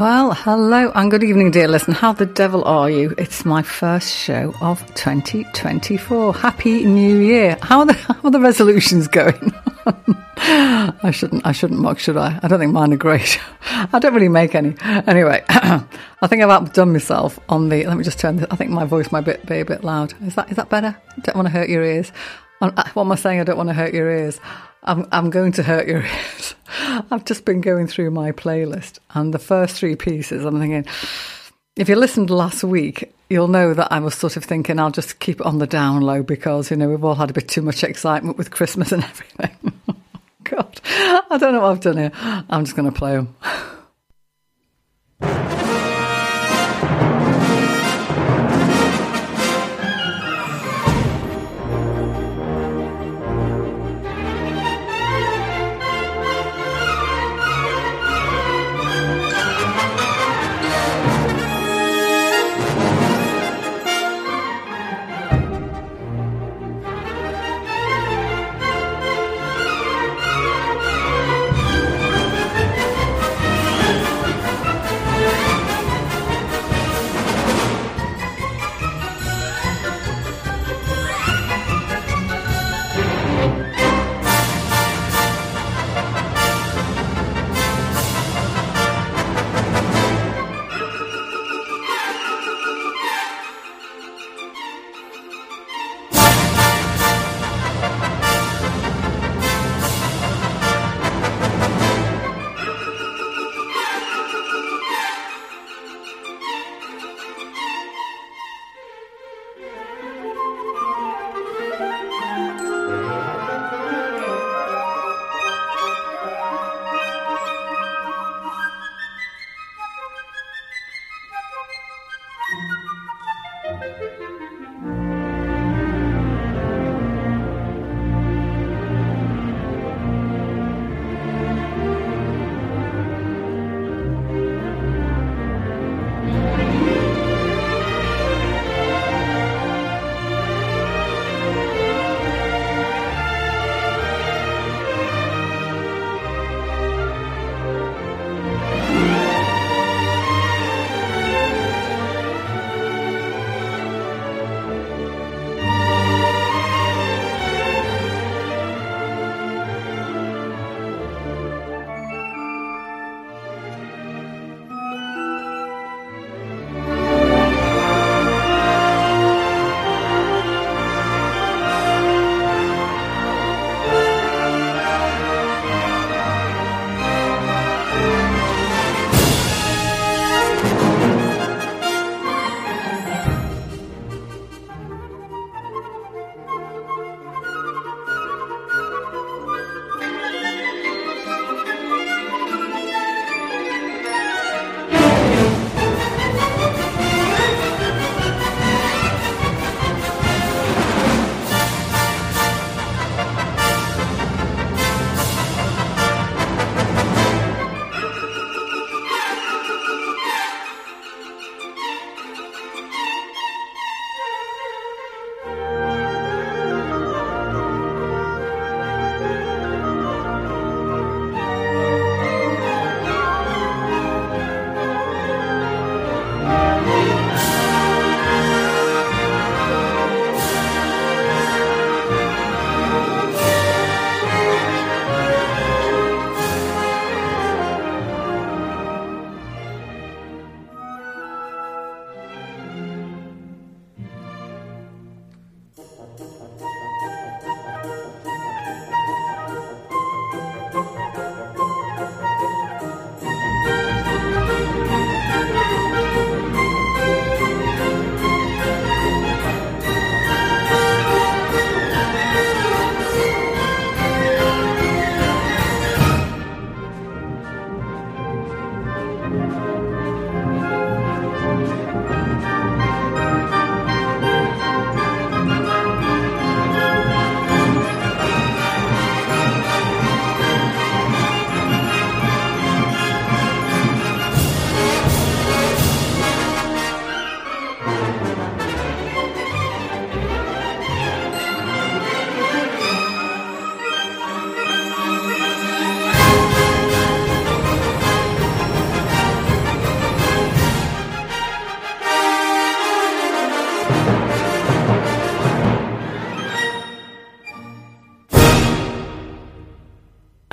Well, hello and good evening, dear listener. How the devil are you? It's my first show of 2024. Happy New Year. How are the, how are the resolutions going? I shouldn't. I shouldn't mock, should I? I don't think mine are great. I don't really make any. Anyway, I think I've outdone myself on the. Let me just turn. This, I think my voice might be, a bit loud. Is that is that better? don't want to hurt your ears. Uh, what am I saying? I don't want to hurt your ears. I'm, I'm going to hurt your ears. I've just been going through my playlist, and the first three pieces, I'm thinking, if you listened last week, you'll know that I was sort of thinking I'll just keep it on the down low because, you know, we've all had a bit too much excitement with Christmas and everything. God, I don't know what I've done here. I'm just going to play them.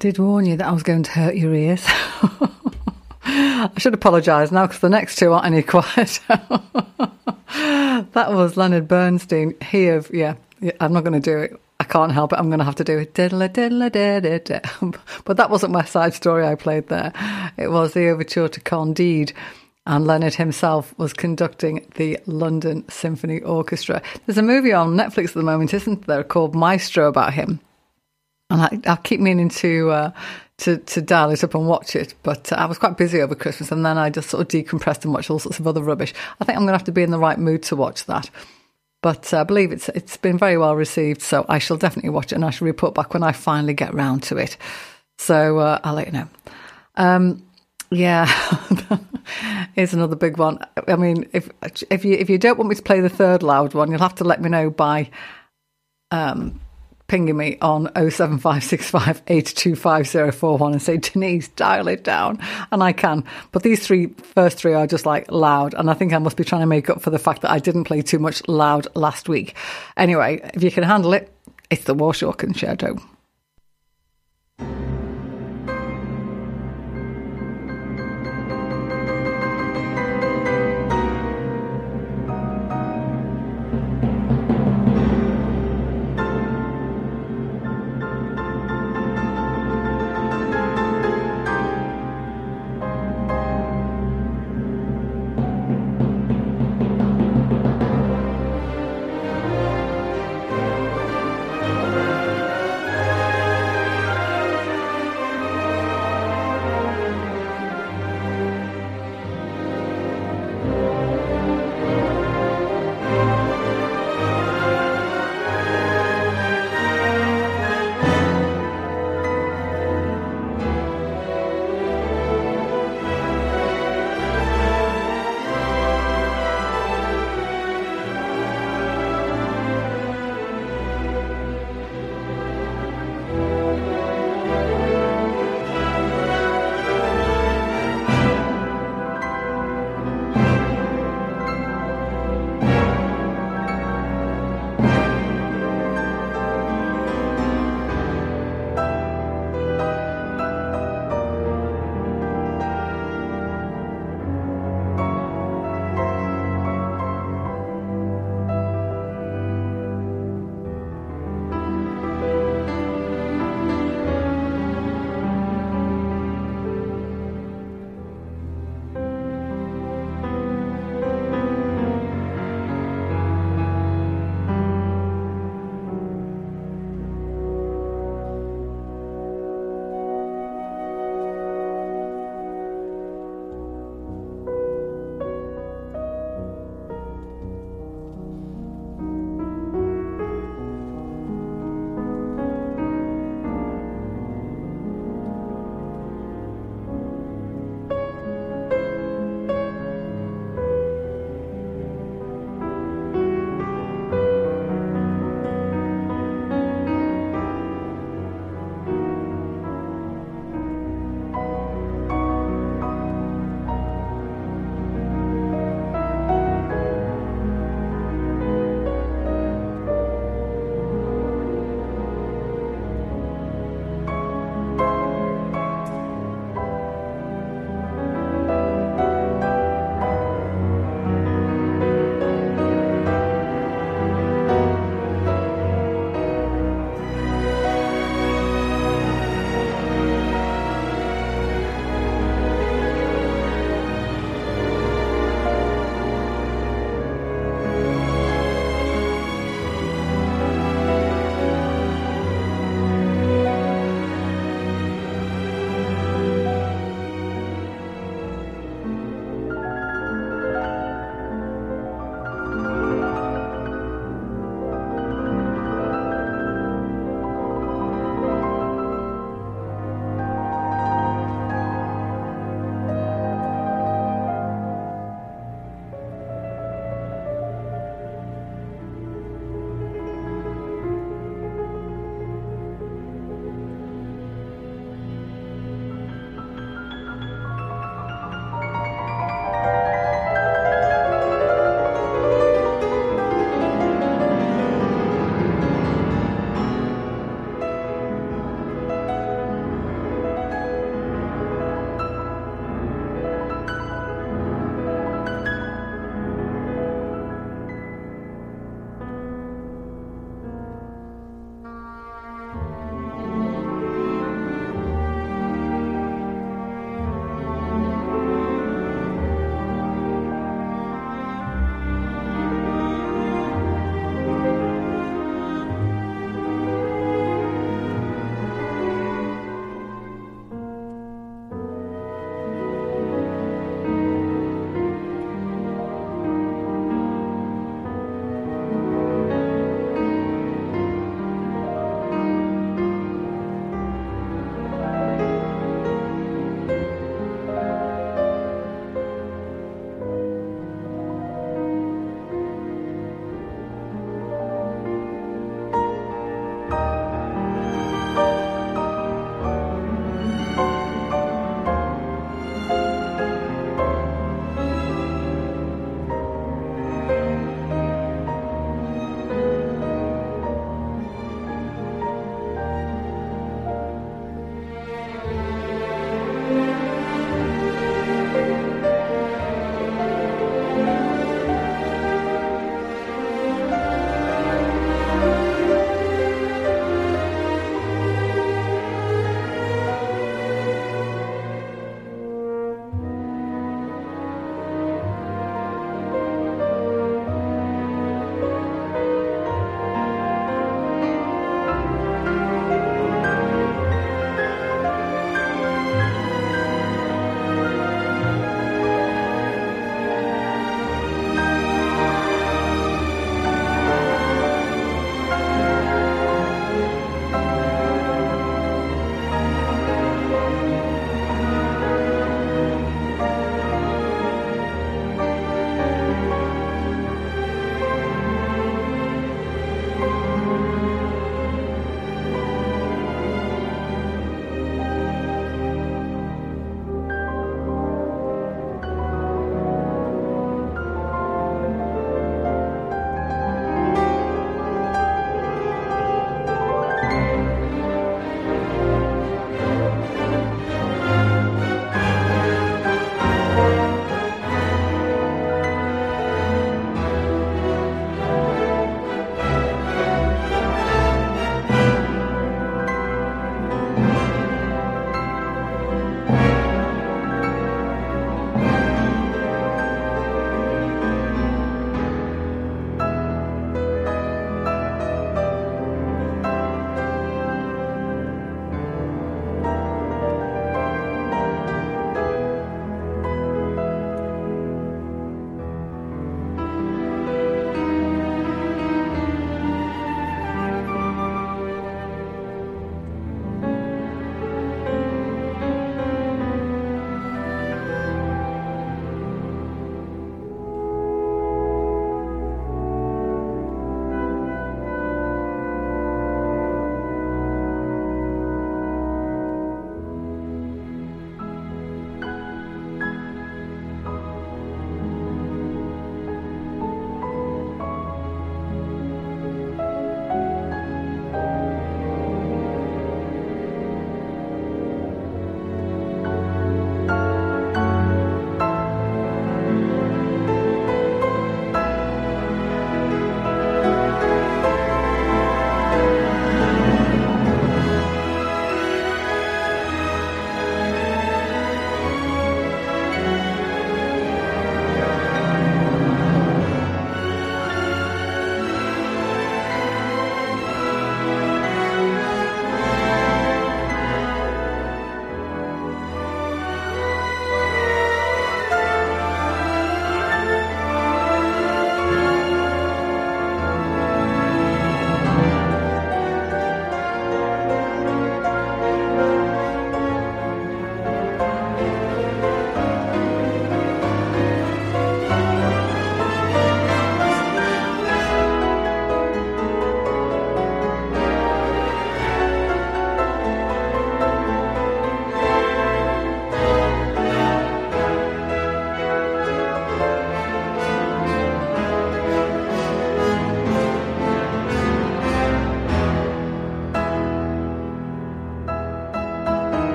Did warn you that I was going to hurt your ears. I should apologise now because the next two aren't any quieter. that was Leonard Bernstein. He of yeah, yeah I'm not going to do it. I can't help it. I'm going to have to do it. But that wasn't my side story I played there. It was the overture to Candide. And Leonard himself was conducting the London Symphony Orchestra. There's a movie on Netflix at the moment, isn't there, called Maestro about him. And I, I keep meaning to uh, to to dial it up and watch it, but uh, I was quite busy over Christmas, and then I just sort of decompressed and watched all sorts of other rubbish. I think I'm going to have to be in the right mood to watch that. But uh, I believe it's it's been very well received, so I shall definitely watch it, and I shall report back when I finally get round to it. So uh, I'll let you know. Um, yeah, here's another big one. I mean, if if you if you don't want me to play the third loud one, you'll have to let me know by um, pinging me on 07565 and say, Denise, dial it down. And I can. But these three, first three are just like loud. And I think I must be trying to make up for the fact that I didn't play too much loud last week. Anyway, if you can handle it, it's the Warshaw Concerto.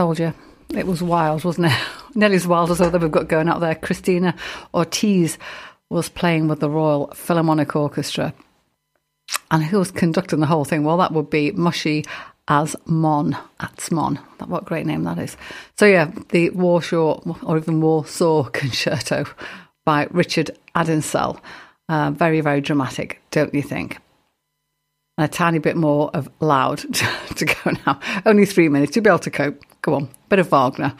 Told you. It was wild, wasn't it? Nearly as wild as all that we've got going out there. Cristina Ortiz was playing with the Royal Philharmonic Orchestra. And who was conducting the whole thing? Well, that would be Mushy Asmon. Atzmon. What a great name that is. So, yeah, the Warsaw, or even Warsaw Concerto by Richard Addinsell. Uh, very, very dramatic, don't you think? And a tiny bit more of loud to go now. Only three minutes. You'll be able to cope. Go on. Bit of Wagner.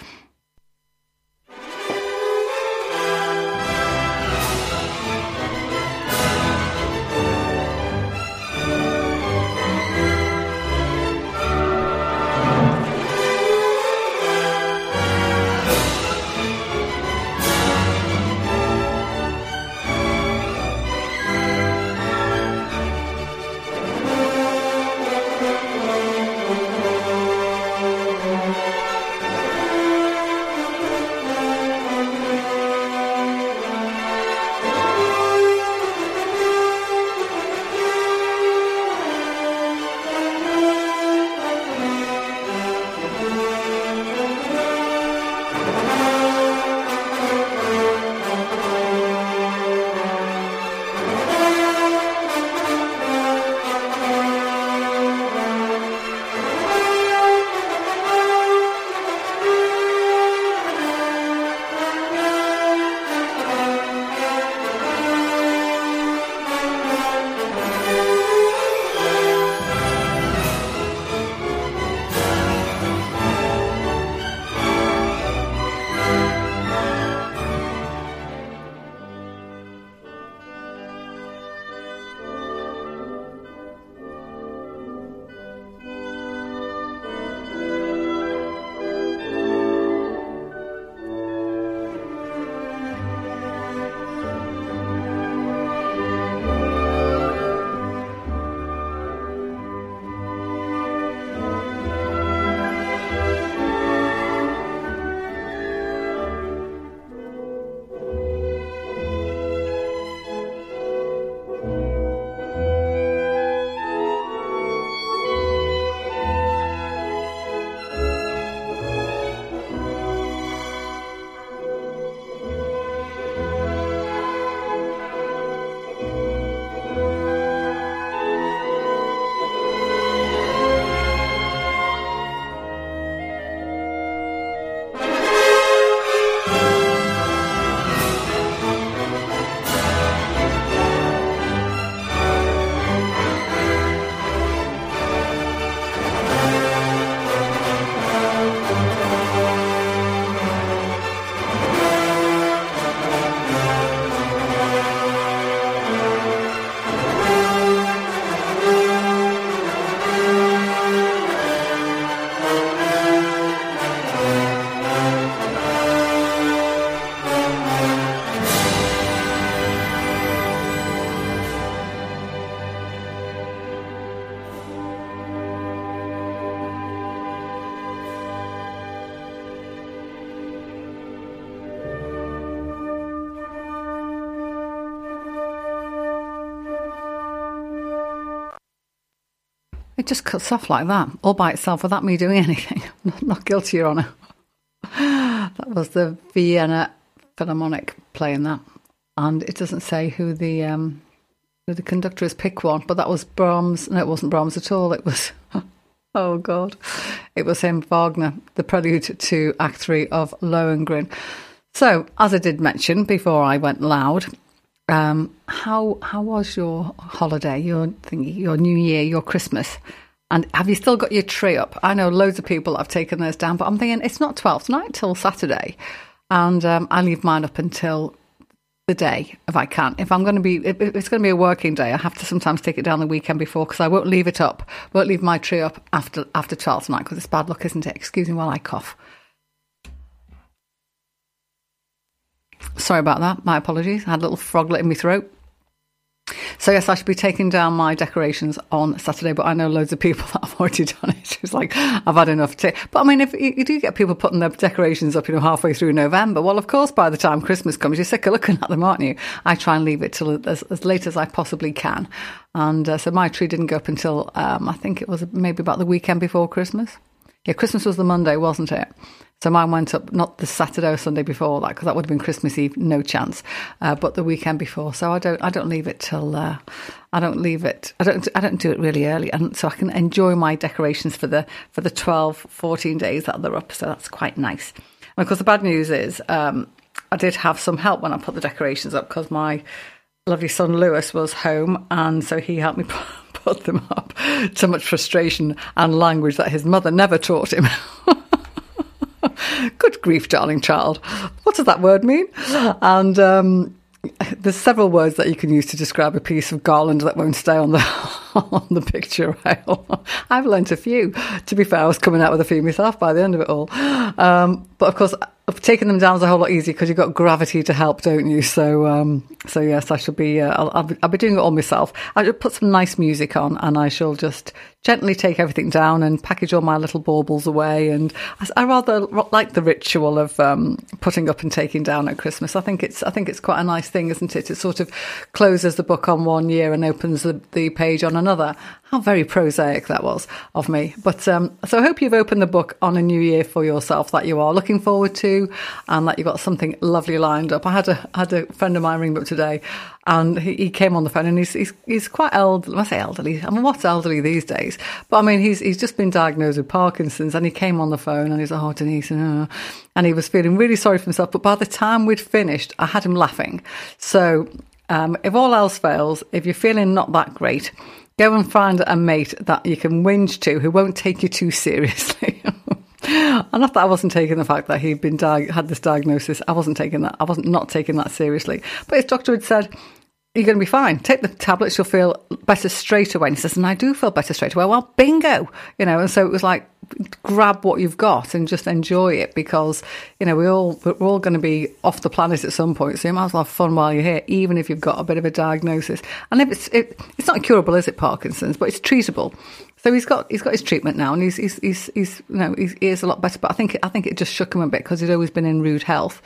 Just cuts off like that, all by itself, without me doing anything. Not guilty, Your Honour. that was the Vienna Philharmonic playing that, and it doesn't say who the um, who the conductor is. Pick one, but that was Brahms. No, it wasn't Brahms at all. It was. oh God, it was him, Wagner, the prelude to Act Three of Lohengrin. So, as I did mention before I went loud, um, how how was your holiday, your thingy, your New Year, your Christmas? And have you still got your tree up? I know loads of people have taken theirs down, but I'm thinking it's not 12th night till Saturday. And um, I leave mine up until the day if I can. If I'm going to be, if it's going to be a working day, I have to sometimes take it down the weekend before because I won't leave it up, won't leave my tree up after after 12th night because it's bad luck, isn't it? Excuse me while I cough. Sorry about that. My apologies. I had a little froglet in my throat. So yes, I should be taking down my decorations on Saturday, but I know loads of people that have already done it. It's like I've had enough to. But I mean, if you, do get people putting their decorations up, you know, halfway through November, well, of course, by the time Christmas comes, you're sick of looking at them, aren't you? I try and leave it till as, as late as I possibly can, and uh, so my tree didn't go up until um, I think it was maybe about the weekend before Christmas. Yeah, Christmas was the Monday, wasn't it? So mine went up not the Saturday or Sunday before that because that would have been Christmas Eve, no chance. Uh, but the weekend before, so I don't I don't leave it till uh, I don't leave it I don't I don't do it really early, and so I can enjoy my decorations for the for the 12, 14 days that they're up. So that's quite nice. And of course, the bad news is um, I did have some help when I put the decorations up because my lovely son Lewis was home, and so he helped me put them up. To much frustration and language that his mother never taught him. Good grief, darling child. What does that word mean? And um, there's several words that you can use to describe a piece of garland that won't stay on the on the picture rail. I've learnt a few. To be fair, I was coming out with a few myself by the end of it all. Um, but of course, taking them down is a whole lot easier because you've got gravity to help, don't you? So, um, so yes, I shall be. Uh, I'll, I'll, be. Doing it all myself. I'll put some nice music on, and I shall just gently take everything down and package all my little baubles away. And I, I rather like the ritual of um, putting up and taking down at Christmas. I think it's. I think it's quite a nice thing, isn't it? It sort of closes the book on one year and opens the, the page on another. How very prosaic that was of me. But um, so I hope you've opened the book on a new year for yourself that you are looking forward to and that you've got something lovely lined up. I had a had a friend of mine ring up today and he, he came on the phone and he's, he's, he's quite elderly. I say elderly. I mean, what's elderly these days? But I mean, he's, he's just been diagnosed with Parkinson's and he came on the phone and he's oh, Denise, uh, and he was feeling really sorry for himself. But by the time we'd finished, I had him laughing. So um, if all else fails, if you're feeling not that great, Go and find a mate that you can whinge to who won't take you too seriously. and that I wasn't taking the fact that he'd been di- had this diagnosis. I wasn't taking that. I wasn't not taking that seriously. But his doctor had said, "You're going to be fine. Take the tablets. You'll feel better straight away." And he says, "And I do feel better straight away." Well, bingo, you know. And so it was like, grab what you've got and just enjoy it because you know we all we're all going to be off the planet at some point so you might as well have fun while you're here even if you've got a bit of a diagnosis and if it's it, it's not curable is it parkinson's but it's treatable so he's got he's got his treatment now and he's he's he's, he's you know he's, he is a lot better but i think i think it just shook him a bit because he's always been in rude health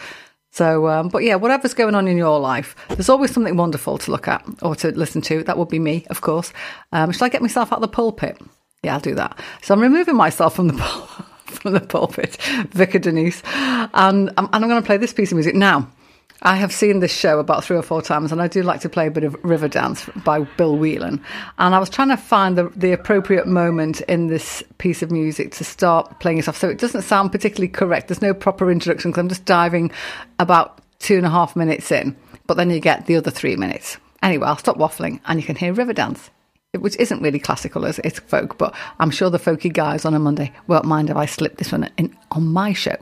so, um, but yeah, whatever's going on in your life, there's always something wonderful to look at or to listen to. That would be me, of course. Um, shall I get myself out of the pulpit? Yeah, I'll do that. So I'm removing myself from the from the pulpit, Vicar Denise, and and I'm going to play this piece of music now. I have seen this show about three or four times, and I do like to play a bit of Riverdance by Bill Whelan. And I was trying to find the, the appropriate moment in this piece of music to start playing it off, so it doesn't sound particularly correct. There's no proper introduction because I'm just diving about two and a half minutes in, but then you get the other three minutes. Anyway, I'll stop waffling, and you can hear Riverdance which isn't really classical as it's folk, but I'm sure the folky guys on a Monday won't mind if I slip this one in on my show.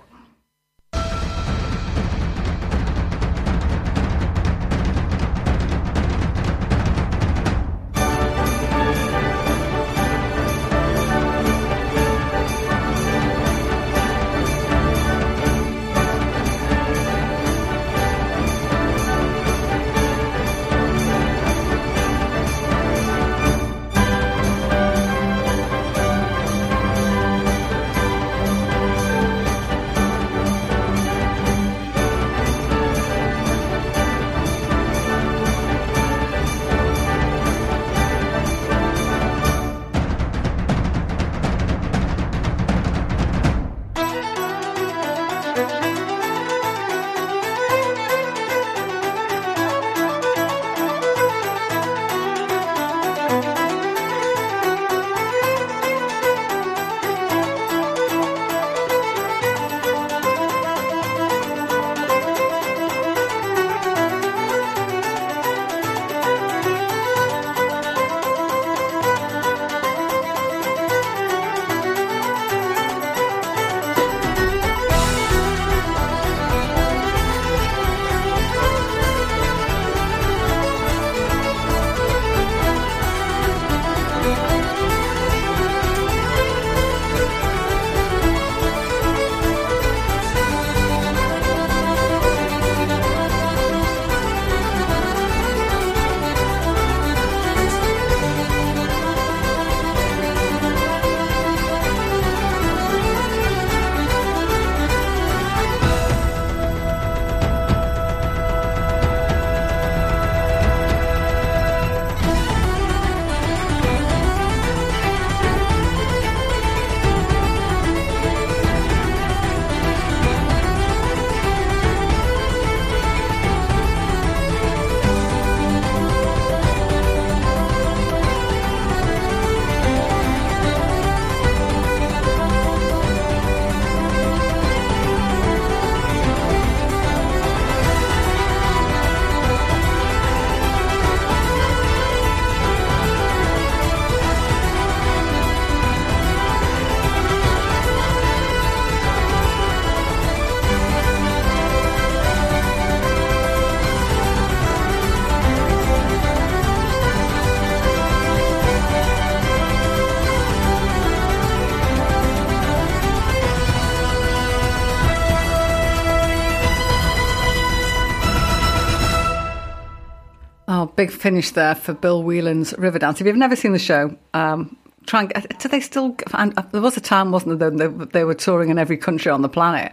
Big finish there for Bill Whelan's Riverdance. If you've never seen the show, um, try and get. Do they still? And uh, there was a time, wasn't there? They, they were touring in every country on the planet.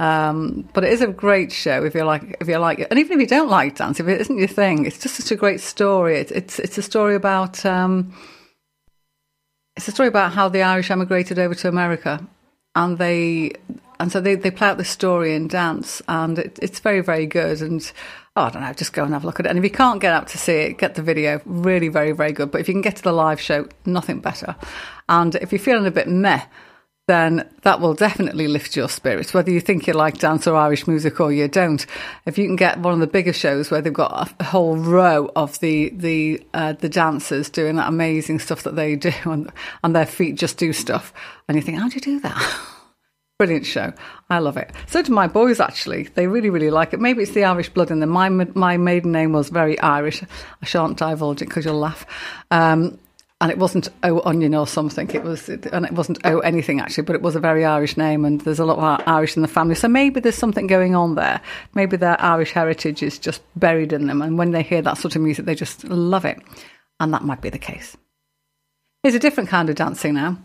Um, but it is a great show if you like, if you like it, and even if you don't like dance, if it isn't your thing, it's just such a great story. It's it's, it's a story about um, it's a story about how the Irish emigrated over to America, and they and so they, they play out the story in dance, and it, it's very very good. And oh, I don't know, just go and have a look at it. And if you can't get up to see it, get the video. Really very very good. But if you can get to the live show, nothing better. And if you're feeling a bit meh then that will definitely lift your spirits, whether you think you like dance or Irish music or you don't. If you can get one of the bigger shows where they've got a whole row of the the uh, the dancers doing that amazing stuff that they do, and, and their feet just do stuff, and you think, how do you do that? Brilliant show. I love it. So do my boys, actually. They really, really like it. Maybe it's the Irish blood in them. My, my maiden name was very Irish. I shan't divulge it because you'll laugh. Um, and it wasn't O Onion or something. It was, and it wasn't O anything actually, but it was a very Irish name, and there's a lot of Irish in the family. So maybe there's something going on there. Maybe their Irish heritage is just buried in them, and when they hear that sort of music, they just love it, and that might be the case. Here's a different kind of dancing now,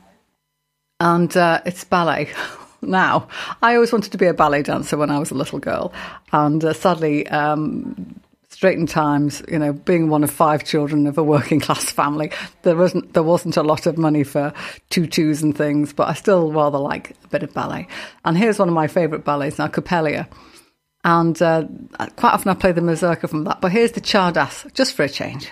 and uh, it's ballet. now, I always wanted to be a ballet dancer when I was a little girl, and uh, sadly. Um, Straitened Times, you know, being one of five children of a working class family, there wasn't there wasn't a lot of money for tutus and things, but I still rather like a bit of ballet. And here's one of my favourite ballets now, Coppelia. And uh, quite often I play the mazurka from that, but here's the Czardas, just for a change.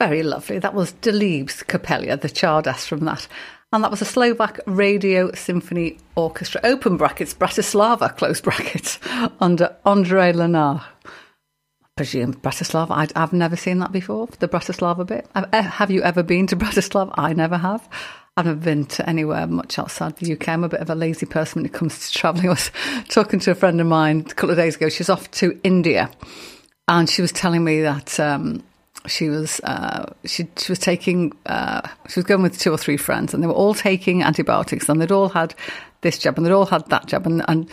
Very lovely. That was Delibes Coppélia, the Czardas from that. And that was a Slovak Radio Symphony Orchestra, open brackets, Bratislava, close brackets, under Andre Lenar. I presume Bratislava. i have never seen that before, the Bratislava bit. Eh, have you ever been to Bratislava? I never have. I've never been to anywhere much outside the UK. I'm a bit of a lazy person when it comes to travelling. I was talking to a friend of mine a couple of days ago. She's off to India and she was telling me that um, she was uh, she she was taking uh, she was going with two or three friends, and they were all taking antibiotics, and they'd all had this jab and they'd all had that jab, and, and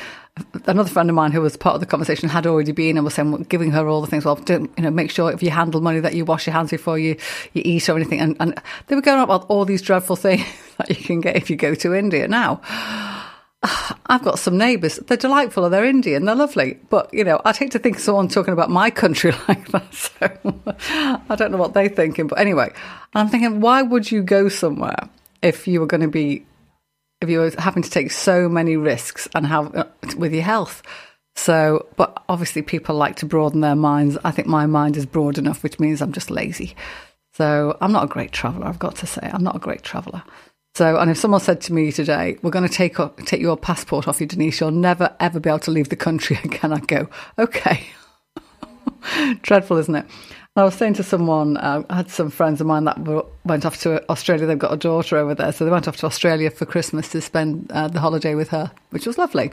another friend of mine who was part of the conversation had already been and was saying, giving her all the things. Well, don't you know, make sure if you handle money that you wash your hands before you, you eat or anything. And, and they were going on about all these dreadful things that you can get if you go to India now. I've got some neighbours. They're delightful. Or they're Indian. They're lovely. But, you know, I'd hate to think of someone talking about my country like that. So I don't know what they're thinking. But anyway, I'm thinking, why would you go somewhere if you were going to be, if you were having to take so many risks and have uh, with your health? So, but obviously people like to broaden their minds. I think my mind is broad enough, which means I'm just lazy. So I'm not a great traveller, I've got to say. I'm not a great traveller. So, and if someone said to me today, "We're going to take take your passport off you, Denise. You'll never ever be able to leave the country again," I'd go, "Okay." Dreadful, isn't it? I was saying to someone, uh, I had some friends of mine that were, went off to Australia. They've got a daughter over there, so they went off to Australia for Christmas to spend uh, the holiday with her, which was lovely.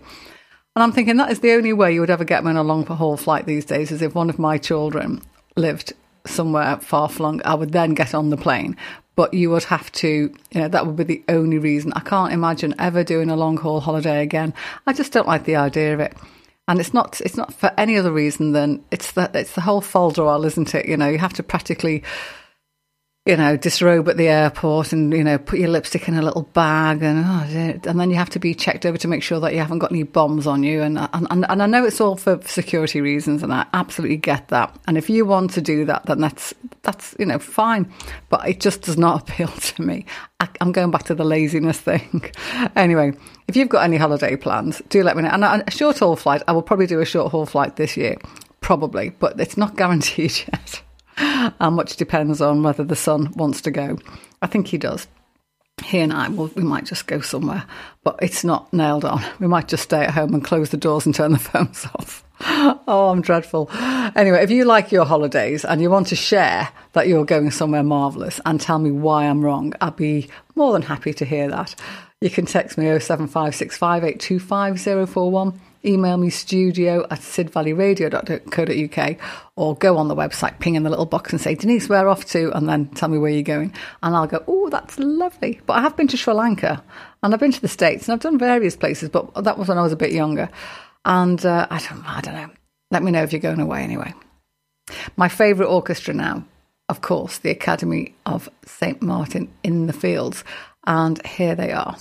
And I'm thinking that is the only way you would ever get me on a long haul flight these days is if one of my children lived somewhere far flung. I would then get on the plane, but you would have to, you know, that would be the only reason. I can't imagine ever doing a long haul holiday again. I just don't like the idea of it. And it's not, it's not for any other reason than it's the, it's the whole folderol, isn't it? You know, you have to practically you know, disrobe at the airport and, you know, put your lipstick in a little bag and, oh, and then you have to be checked over to make sure that you haven't got any bombs on you. And, and, and I know it's all for security reasons and I absolutely get that. And if you want to do that, then that's, that's, you know, fine. But it just does not appeal to me. I, I'm going back to the laziness thing. anyway, if you've got any holiday plans, do let me know. And a short haul flight, I will probably do a short haul flight this year, probably, but it's not guaranteed yet. How much depends on whether the son wants to go. I think he does. He and I, well, we might just go somewhere, but it's not nailed on. We might just stay at home and close the doors and turn the phones off. oh, I'm dreadful. Anyway, if you like your holidays and you want to share that you're going somewhere marvellous and tell me why I'm wrong, I'd be more than happy to hear that. You can text me 07565825041 email me studio at sidvalleyradio.co.uk or go on the website, ping in the little box and say, Denise, we're off to, and then tell me where you're going. And I'll go, oh, that's lovely. But I have been to Sri Lanka and I've been to the States and I've done various places, but that was when I was a bit younger. And uh, I, don't, I don't know. Let me know if you're going away anyway. My favourite orchestra now, of course, the Academy of St. Martin in the Fields. And here they are.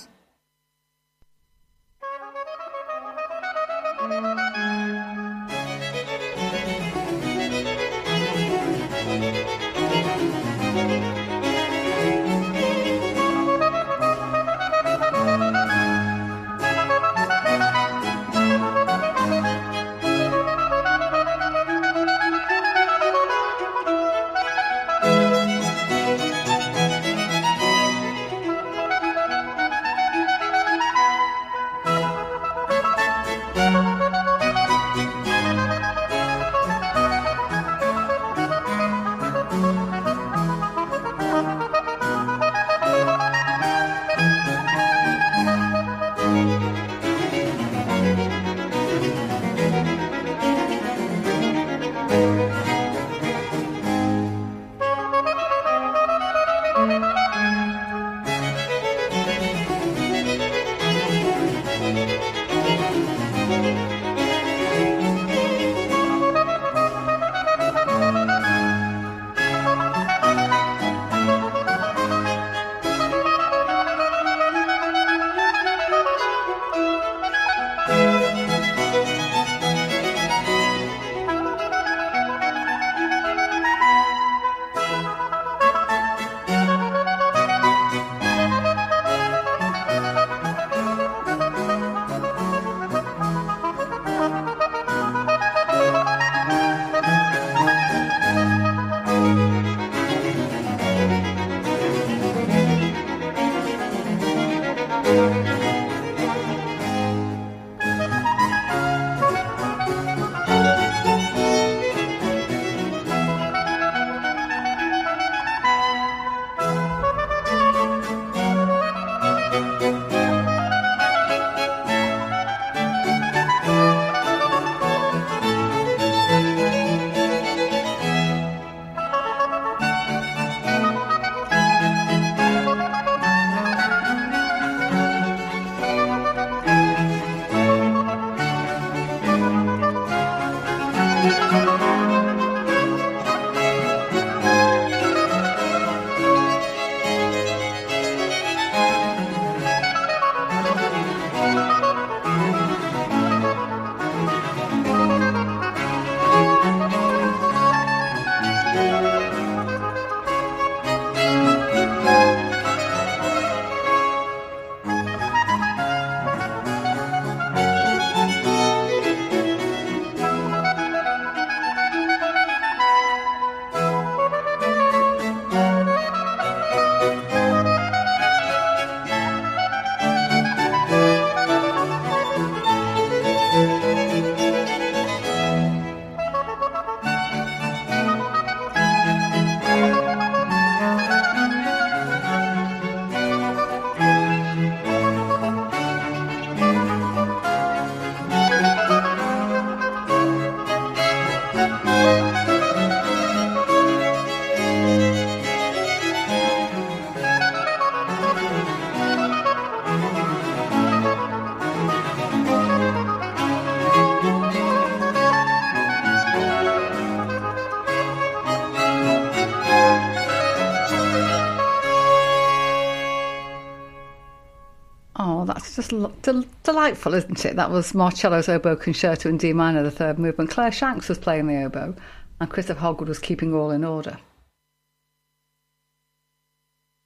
Delightful, isn't it? That was Marcello's Oboe Concerto in D minor, the third movement. Claire Shanks was playing the oboe, and Christopher Hogwood was keeping all in order.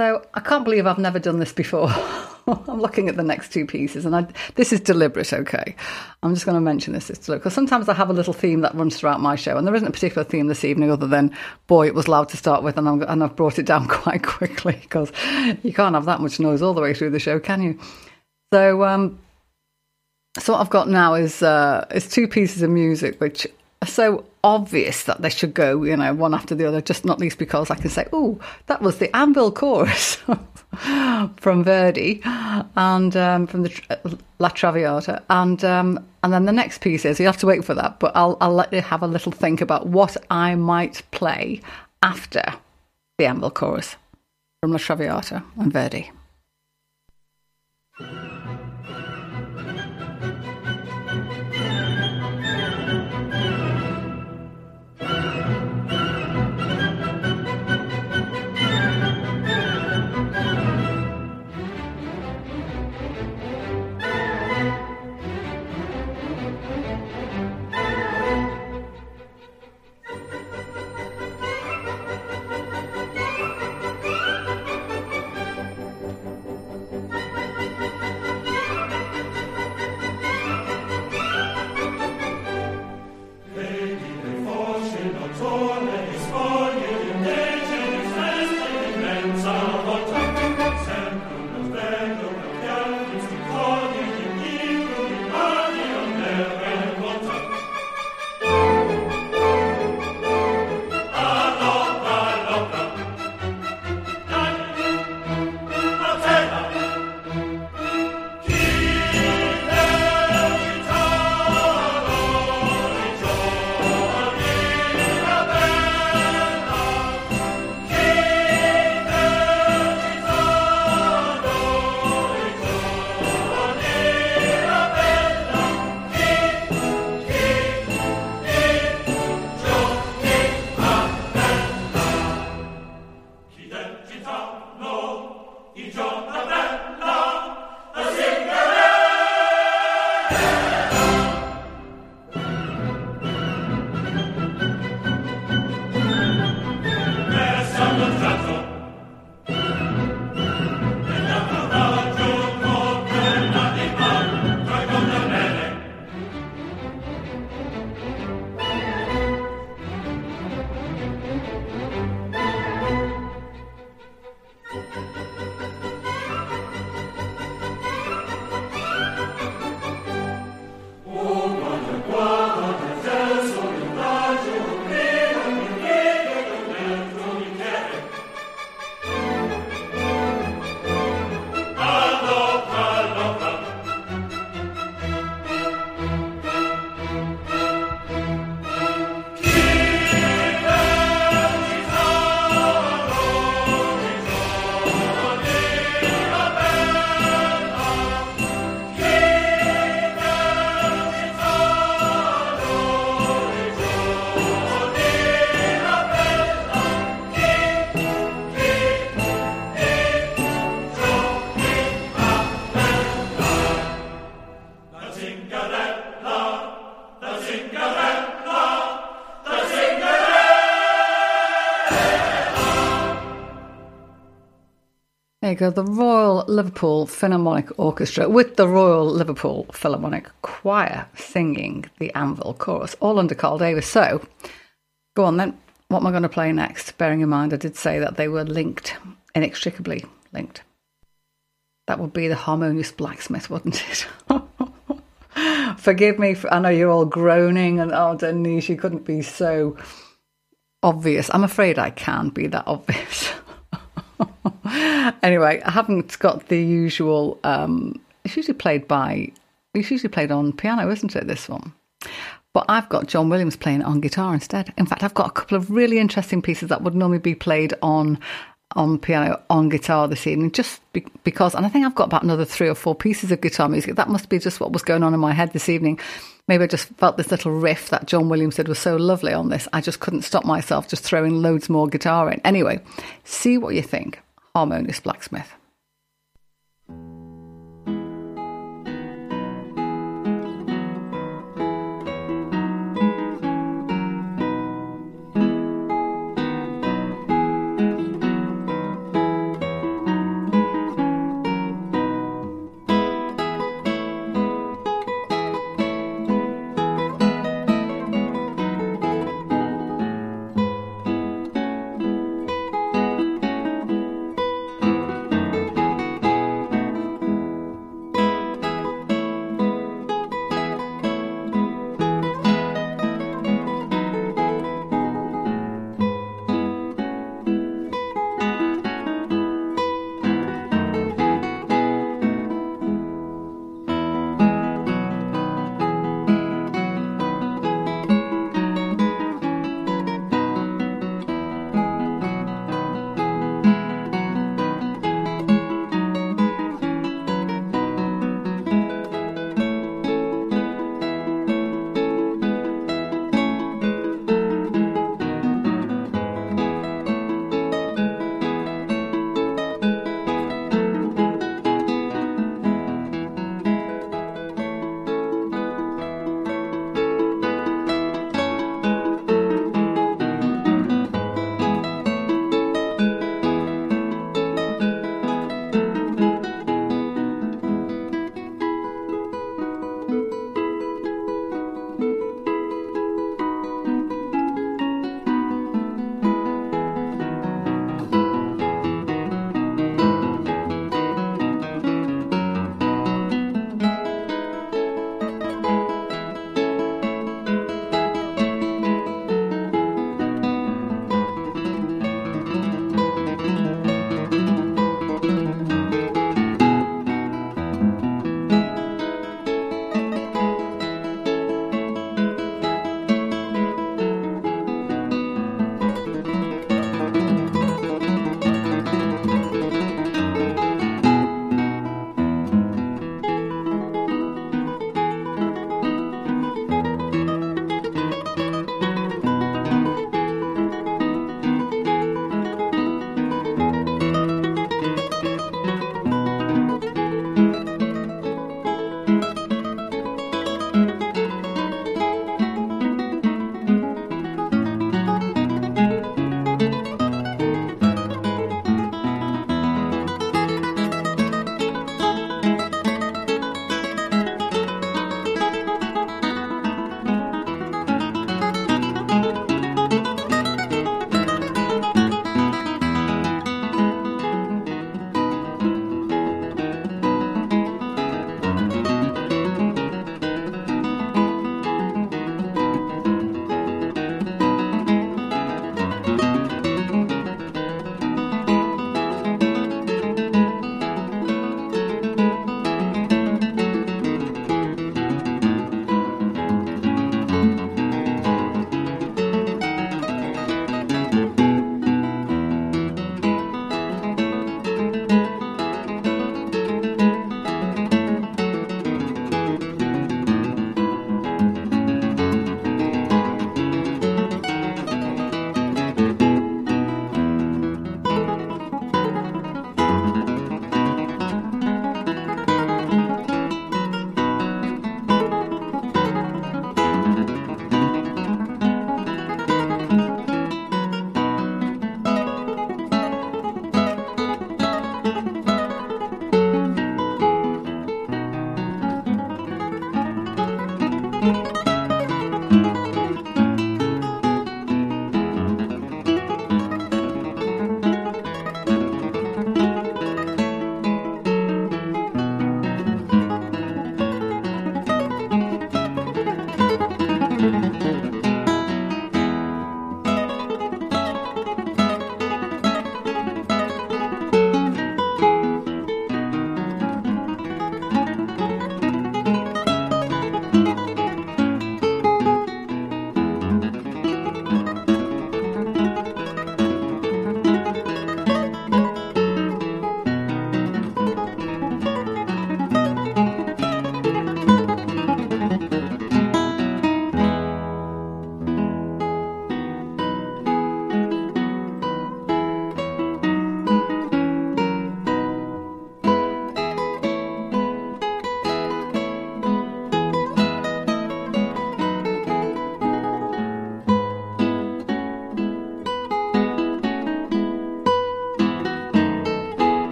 So I can't believe I've never done this before. I'm looking at the next two pieces, and I, this is deliberate, okay? I'm just going to mention this because sometimes I have a little theme that runs throughout my show, and there isn't a particular theme this evening other than, boy, it was loud to start with, and, i and I've brought it down quite quickly because you can't have that much noise all the way through the show, can you? So, um, so what I've got now is uh, is two pieces of music which are so obvious that they should go, you know, one after the other. Just not least because I can say, "Oh, that was the Anvil chorus from Verdi, and um, from the La Traviata, and um, and then the next piece is you have to wait for that, but I'll I'll let you have a little think about what I might play after the Anvil chorus from La Traviata and Verdi. The Royal Liverpool Philharmonic Orchestra with the Royal Liverpool Philharmonic Choir singing the Anvil Chorus, all under Carl Davis. So, go on then. What am I going to play next? Bearing in mind, I did say that they were linked, inextricably linked. That would be the Harmonious Blacksmith, wouldn't it? Forgive me, for, I know you're all groaning and, oh, Denise, you couldn't be so obvious. I'm afraid I can't be that obvious. anyway, I haven't got the usual. Um, it's usually played by. It's usually played on piano, isn't it? This one. But I've got John Williams playing on guitar instead. In fact, I've got a couple of really interesting pieces that would normally be played on on piano, on guitar this evening, just be- because, and I think I've got about another three or four pieces of guitar music. That must be just what was going on in my head this evening. Maybe I just felt this little riff that John Williams said was so lovely on this. I just couldn't stop myself just throwing loads more guitar in. Anyway, see what you think. Harmonious Blacksmith.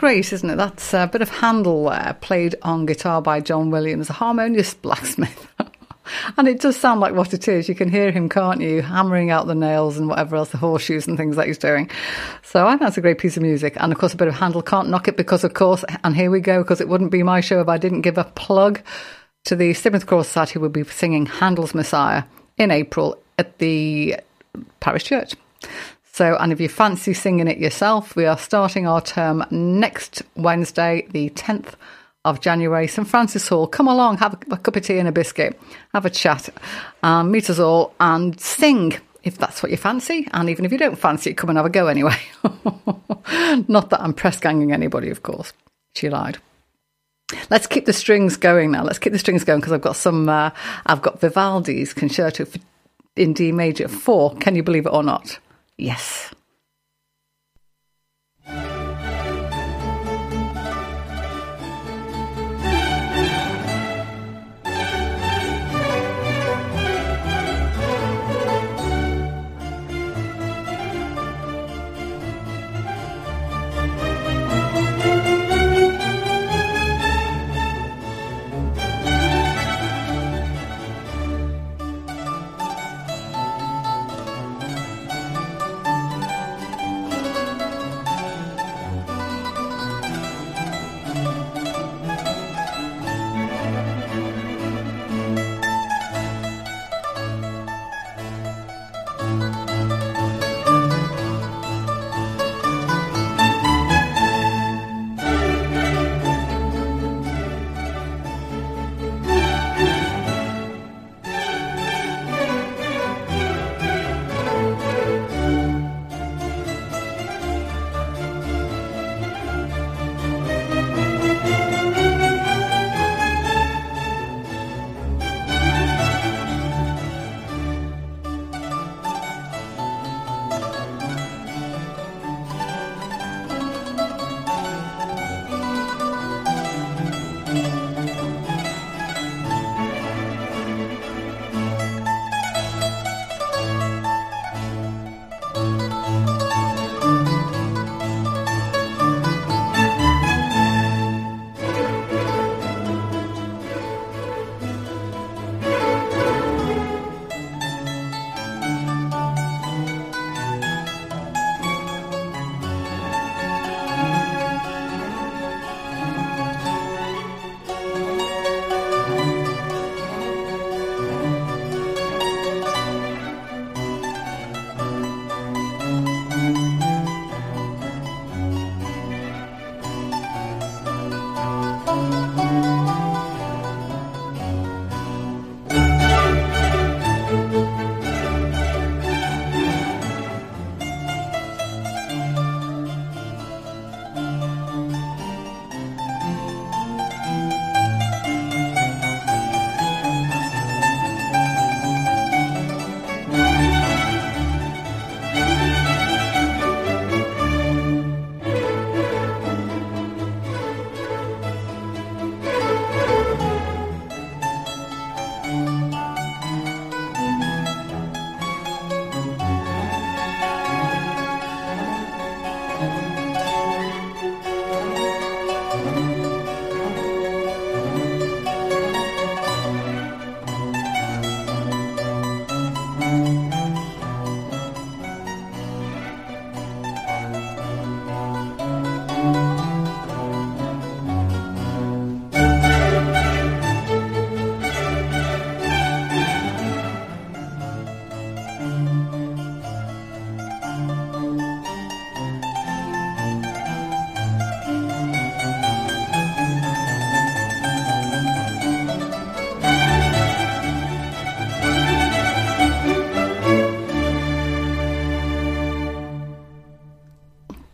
Great, isn't it? That's a bit of Handel there, played on guitar by John Williams, a harmonious blacksmith. and it does sound like what it is. You can hear him, can't you, hammering out the nails and whatever else, the horseshoes and things that he's doing. So I think that's a great piece of music. And of course, a bit of Handel can't knock it because, of course, and here we go, because it wouldn't be my show if I didn't give a plug to the Stephen Choral Society who will be singing Handel's Messiah in April at the Parish Church. So, and if you fancy singing it yourself, we are starting our term next Wednesday, the 10th of January, St Francis Hall. Come along, have a, a cup of tea and a biscuit, have a chat, um, meet us all, and sing if that's what you fancy. And even if you don't fancy it, come and have a go anyway. Not that I'm press ganging anybody, of course. She lied. Let's keep the strings going now. Let's keep the strings going because I've got some. Uh, I've got Vivaldi's concerto in D major four. Can you believe it or not? Yes.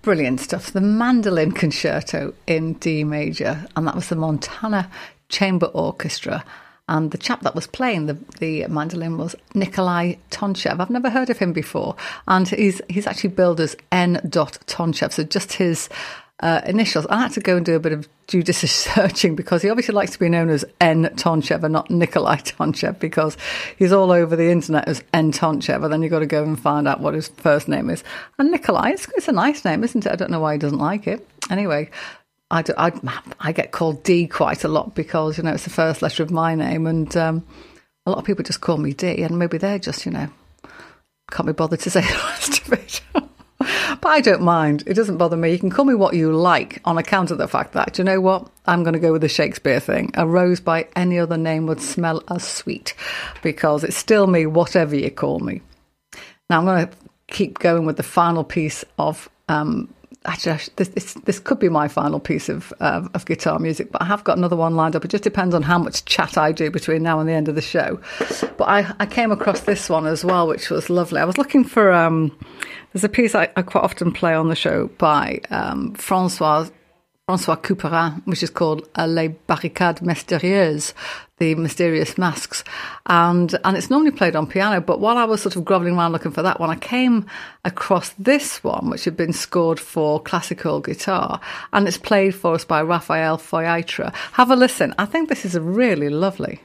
Brilliant stuff. The mandolin concerto in D major, and that was the Montana Chamber Orchestra. And the chap that was playing the, the mandolin was Nikolai Tonchev. I've never heard of him before. And he's he's actually billed as N. Tonchev. So just his uh, initials. I had to go and do a bit of judicious searching because he obviously likes to be known as N. Tonchev not Nikolai Tonchev because he's all over the internet as N. And then you've got to go and find out what his first name is. And Nikolai, it's, it's a nice name, isn't it? I don't know why he doesn't like it. Anyway, I, do, I, I, get called D quite a lot because, you know, it's the first letter of my name. And um, a lot of people just call me D. And maybe they're just, you know, can't be bothered to say the rest of it. but I don't mind. It doesn't bother me. You can call me what you like on account of the fact that, you know what? I'm going to go with the Shakespeare thing. A rose by any other name would smell as sweet because it's still me, whatever you call me. Now I'm going to keep going with the final piece of um, actually, this, this, this could be my final piece of uh, of guitar music, but I have got another one lined up. It just depends on how much chat I do between now and the end of the show. But I, I came across this one as well, which was lovely. I was looking for um, there's a piece I, I quite often play on the show by um, Francois Francois Couperin, which is called uh, Les Barricades Mystérieuses, the mysterious masks. And, and it's normally played on piano, but while I was sort of groveling around looking for that one, I came across this one, which had been scored for classical guitar, and it's played for us by Raphael Feuillâtre. Have a listen. I think this is a really lovely.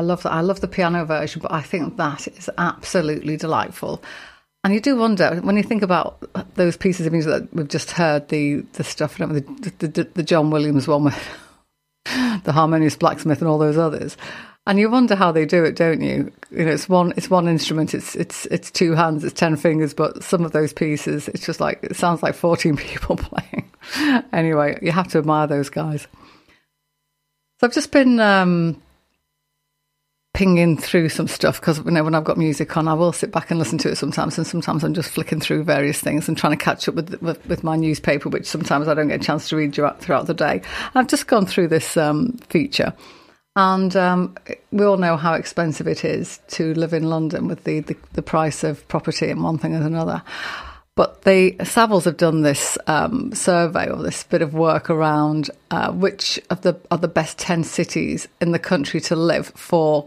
I love that. I love the piano version, but I think that is absolutely delightful. And you do wonder when you think about those pieces of music that we've just heard, the the stuff, the, the, the John Williams one with the harmonious blacksmith and all those others, and you wonder how they do it, don't you? You know, it's one it's one instrument, it's it's it's two hands, it's ten fingers, but some of those pieces, it's just like it sounds like fourteen people playing. anyway, you have to admire those guys. So I've just been um, pinging through some stuff because you know when I've got music on, I will sit back and listen to it sometimes, and sometimes I'm just flicking through various things and trying to catch up with with, with my newspaper, which sometimes I don't get a chance to read throughout the day. I've just gone through this um, feature. And um, we all know how expensive it is to live in London with the, the, the price of property and one thing and another. But the Savills have done this um, survey or this bit of work around uh, which of the are the best ten cities in the country to live for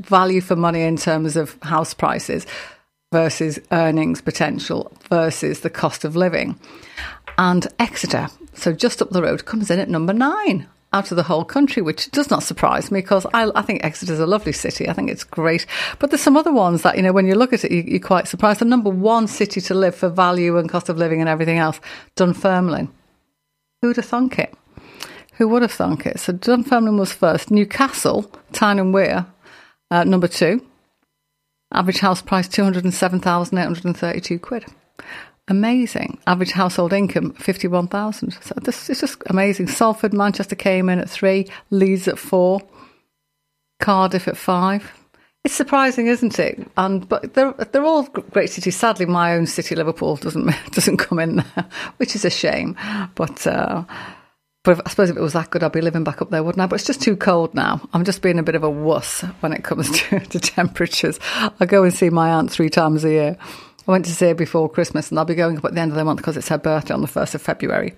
value for money in terms of house prices versus earnings potential versus the cost of living. And Exeter, so just up the road, comes in at number nine out of the whole country, which does not surprise me because I, I think Exeter is a lovely city. I think it's great. But there's some other ones that, you know, when you look at it, you, are quite surprised. The number one city to live for value and cost of living and everything else, Dunfermline. Who would have thunk it? Who would have thunk it? So Dunfermline was first. Newcastle, Tyne and Wear, uh, number two. Average house price, 207,832 quid amazing. Average household income, 51,000. So this is just amazing. Salford, Manchester came in at three, Leeds at four, Cardiff at five. It's surprising, isn't it? And but they're they're all great cities. Sadly, my own city, Liverpool, doesn't doesn't come in there, which is a shame. But uh, but I suppose if it was that good, I'd be living back up there, wouldn't I? But it's just too cold now. I'm just being a bit of a wuss when it comes to, to temperatures. I go and see my aunt three times a year. I went to see her before Christmas, and I'll be going up at the end of the month because it's her birthday on the 1st of February.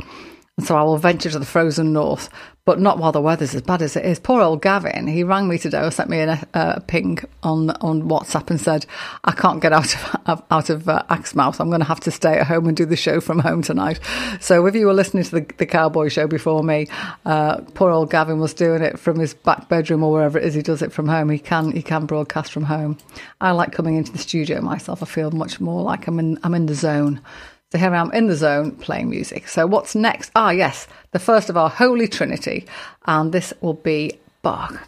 So I will venture to the frozen north, but not while the weather's as bad as it is. Poor old Gavin, he rang me today or sent me a, a ping on, on WhatsApp and said, I can't get out of, out of uh, Axmouth. I'm going to have to stay at home and do the show from home tonight. So if you were listening to the, the Cowboy Show before me, uh, poor old Gavin was doing it from his back bedroom or wherever it is he does it from home. He can, he can broadcast from home. I like coming into the studio myself. I feel much more like I'm in, I'm in the zone. So here I am in the zone playing music. So what's next? Ah, yes, the first of our Holy Trinity, and this will be Bach.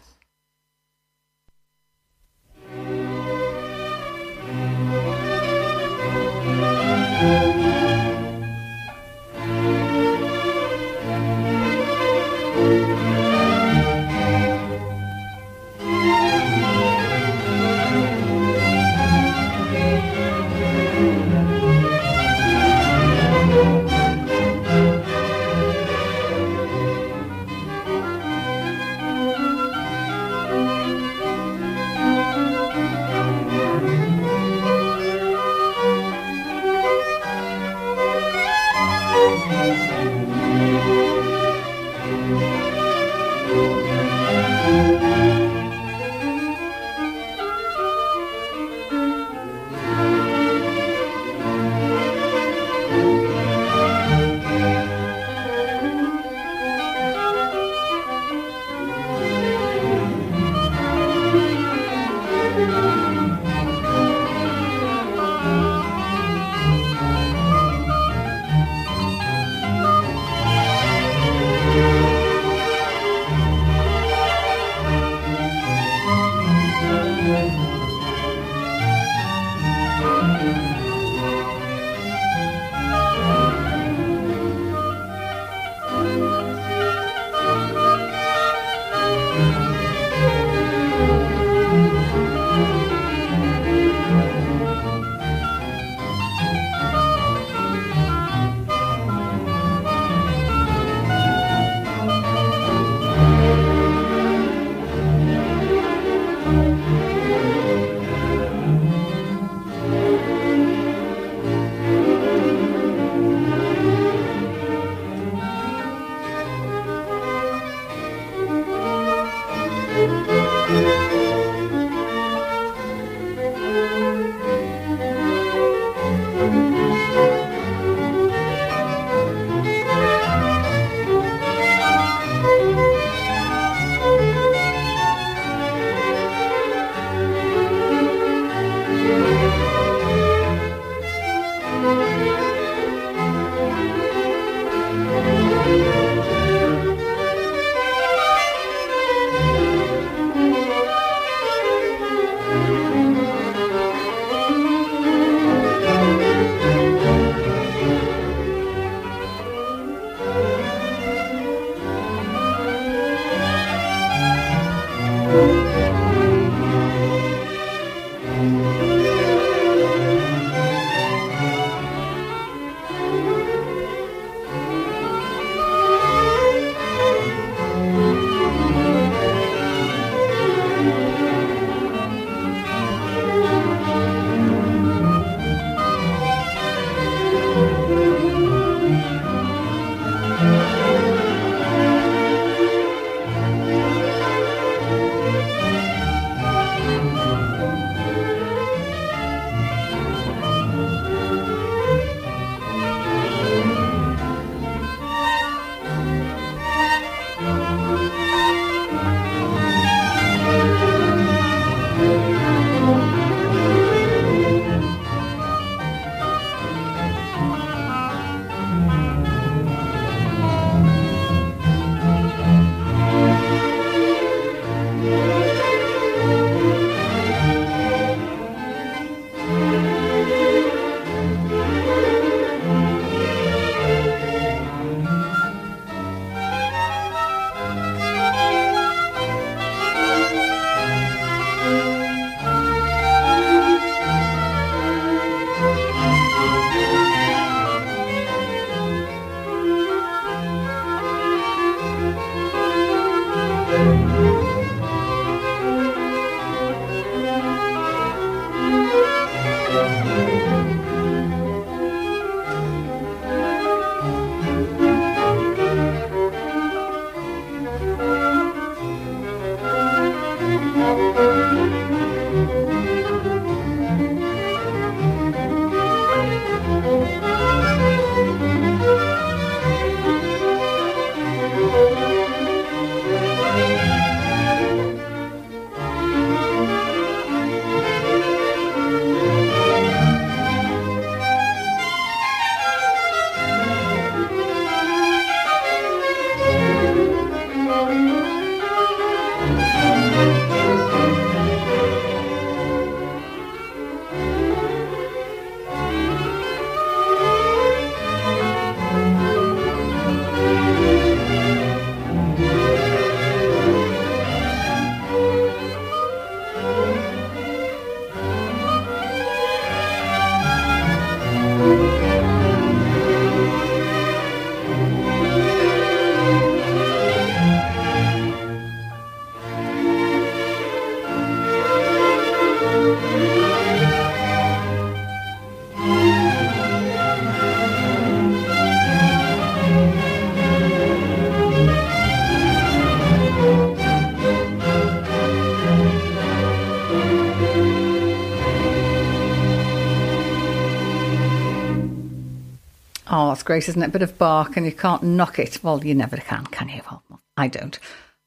Oh, great, isn't it? A bit of Bach and you can't knock it. Well, you never can, can you? Well, I don't.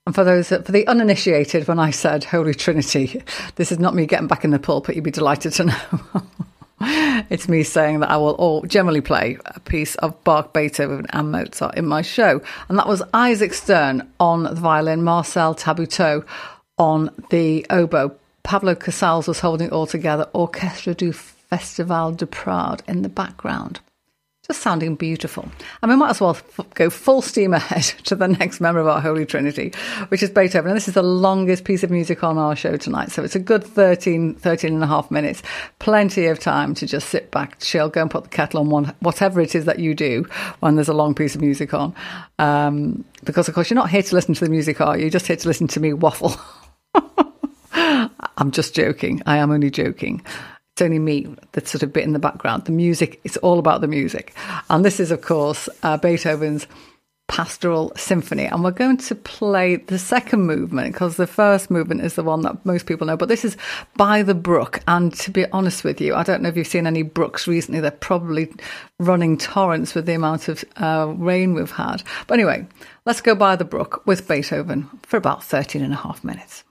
And for those for the uninitiated, when I said Holy Trinity, this is not me getting back in the pulpit. You'd be delighted to know. it's me saying that I will all generally play a piece of Bach, Beethoven, and Mozart in my show. And that was Isaac Stern on the violin, Marcel Tabuteau on the oboe. Pablo Casals was holding it all together, Orchestra du Festival de Prades in the background sounding beautiful. And we might as well f- go full steam ahead to the next member of our Holy Trinity, which is Beethoven. And this is the longest piece of music on our show tonight. So it's a good 13, 13 and a half minutes. Plenty of time to just sit back, chill, go and put the kettle on one, whatever it is that you do when there's a long piece of music on. Um, because, of course, you're not here to listen to the music, are you? You're just here to listen to me waffle. I'm just joking. I am only joking it's only me that's sort of bit in the background. The music, it's all about the music. And this is, of course, uh, Beethoven's Pastoral Symphony. And we're going to play the second movement because the first movement is the one that most people know. But this is By the Brook. And to be honest with you, I don't know if you've seen any brooks recently. They're probably running torrents with the amount of uh, rain we've had. But anyway, let's go by the brook with Beethoven for about 13 and a half minutes.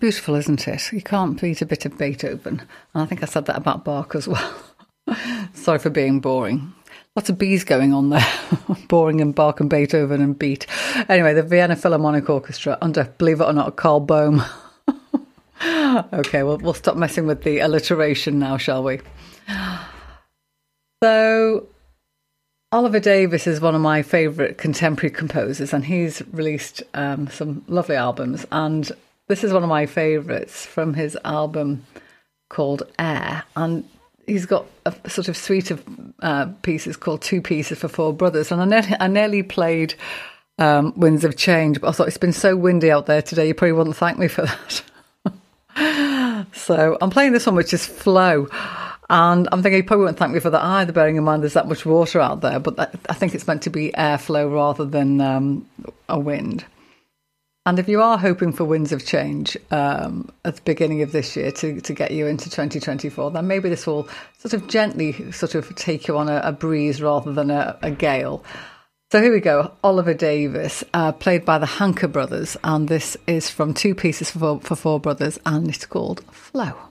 Beautiful, isn't it? You can't beat a bit of Beethoven. And I think I said that about Bach as well. Sorry for being boring. Lots of bees going on there. boring and Bach and Beethoven and beat. Anyway, the Vienna Philharmonic Orchestra under, believe it or not, Karl Böhm. okay, well, we'll stop messing with the alliteration now, shall we? So, Oliver Davis is one of my favourite contemporary composers, and he's released um, some lovely albums. And this is one of my favourites from his album called Air. And he's got a sort of suite of uh, pieces called Two Pieces for Four Brothers. And I nearly, I nearly played um, Winds of Change, but I thought it's been so windy out there today, you probably wouldn't thank me for that. so I'm playing this one, which is Flow. And I'm thinking you probably won't thank me for that either, bearing in mind there's that much water out there. But I think it's meant to be airflow rather than um, a wind. And if you are hoping for winds of change um, at the beginning of this year to, to get you into 2024, then maybe this will sort of gently sort of take you on a, a breeze rather than a, a, gale. So here we go. Oliver Davis, uh, played by the Hanker Brothers, and this is from Two Pieces for, for Four Brothers, and it's called Flow.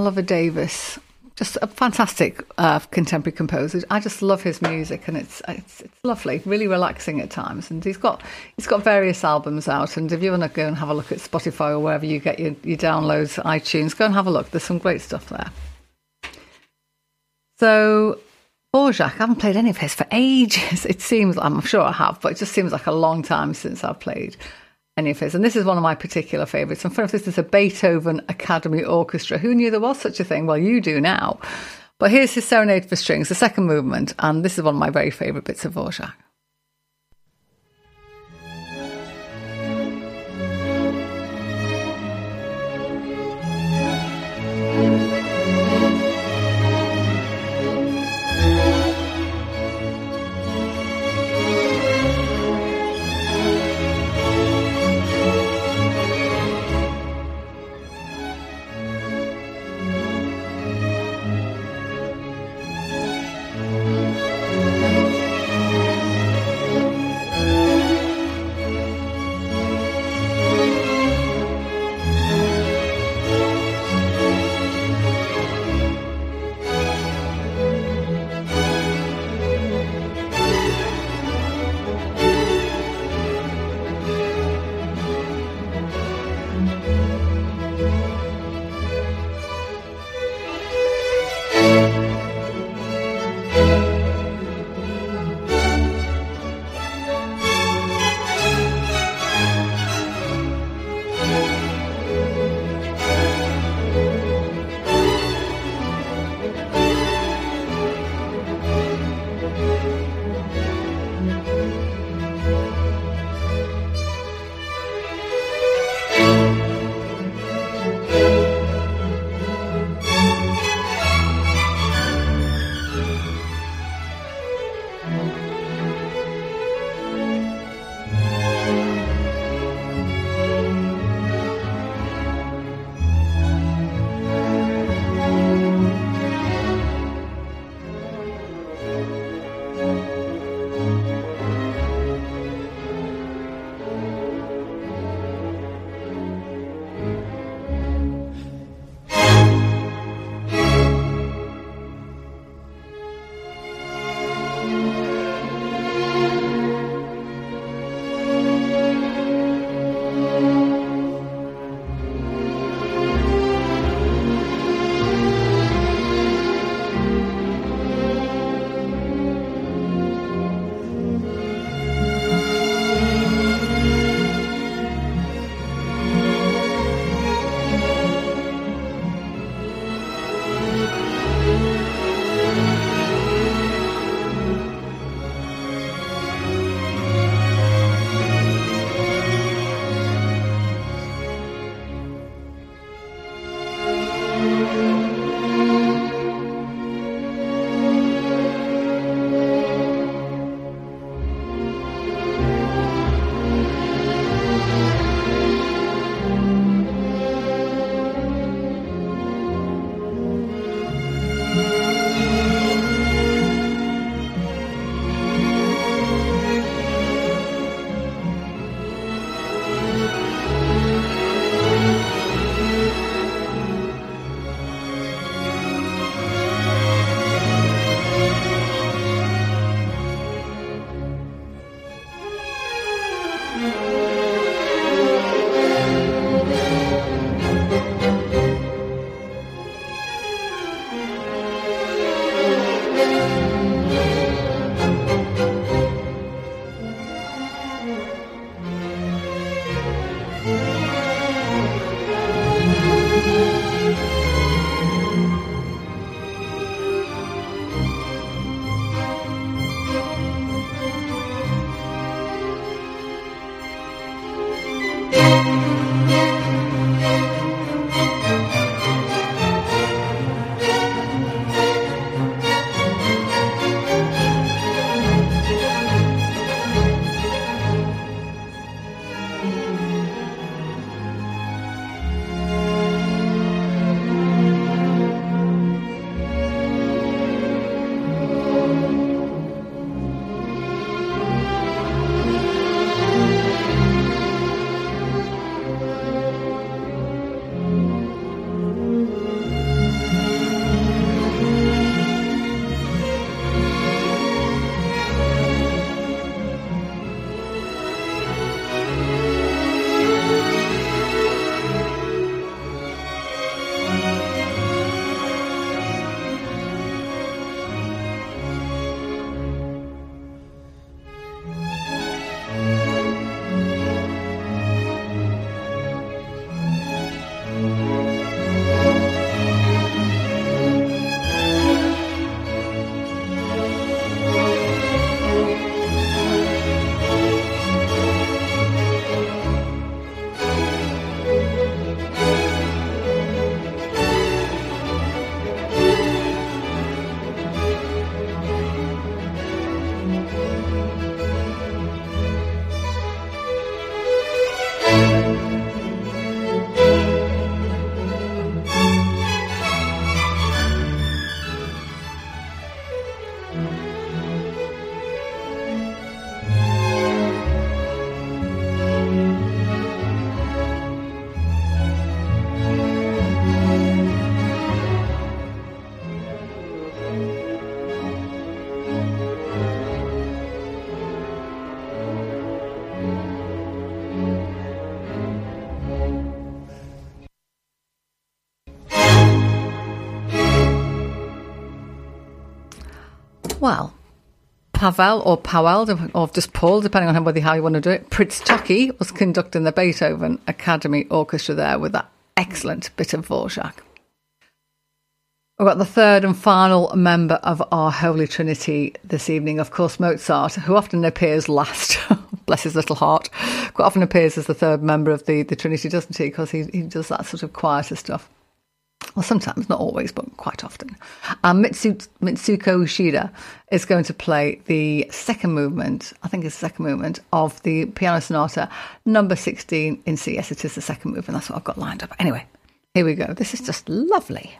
Oliver Davis, just a fantastic uh, contemporary composer. I just love his music, and it's, it's it's lovely, really relaxing at times. And he's got he's got various albums out. And if you want to go and have a look at Spotify or wherever you get your, your downloads, iTunes, go and have a look. There's some great stuff there. So Dvorak, I haven't played any of his for ages. It seems I'm sure I have, but it just seems like a long time since I've played any of his. And this is one of my particular favourites. And for this is a Beethoven Academy Orchestra. Who knew there was such a thing? Well, you do now. But here's his Serenade for Strings, the second movement, and this is one of my very favourite bits of Dvorak. Well, Pavel or Powell, or just Paul, depending on whether how you want to do it. Przytocki was conducting the Beethoven Academy Orchestra there with that excellent bit of Dvorak. We've got the third and final member of our Holy Trinity this evening, of course, Mozart, who often appears last. Bless his little heart. Quite often appears as the third member of the, the Trinity, doesn't he? Because he, he does that sort of quieter stuff well, sometimes, not always, but quite often. Um, Mitsu, Mitsuko Uchida is going to play the second movement, I think it's the second movement, of the Piano Sonata number 16 in C. Yes, it is the second movement. That's what I've got lined up. Anyway, here we go. This is just lovely.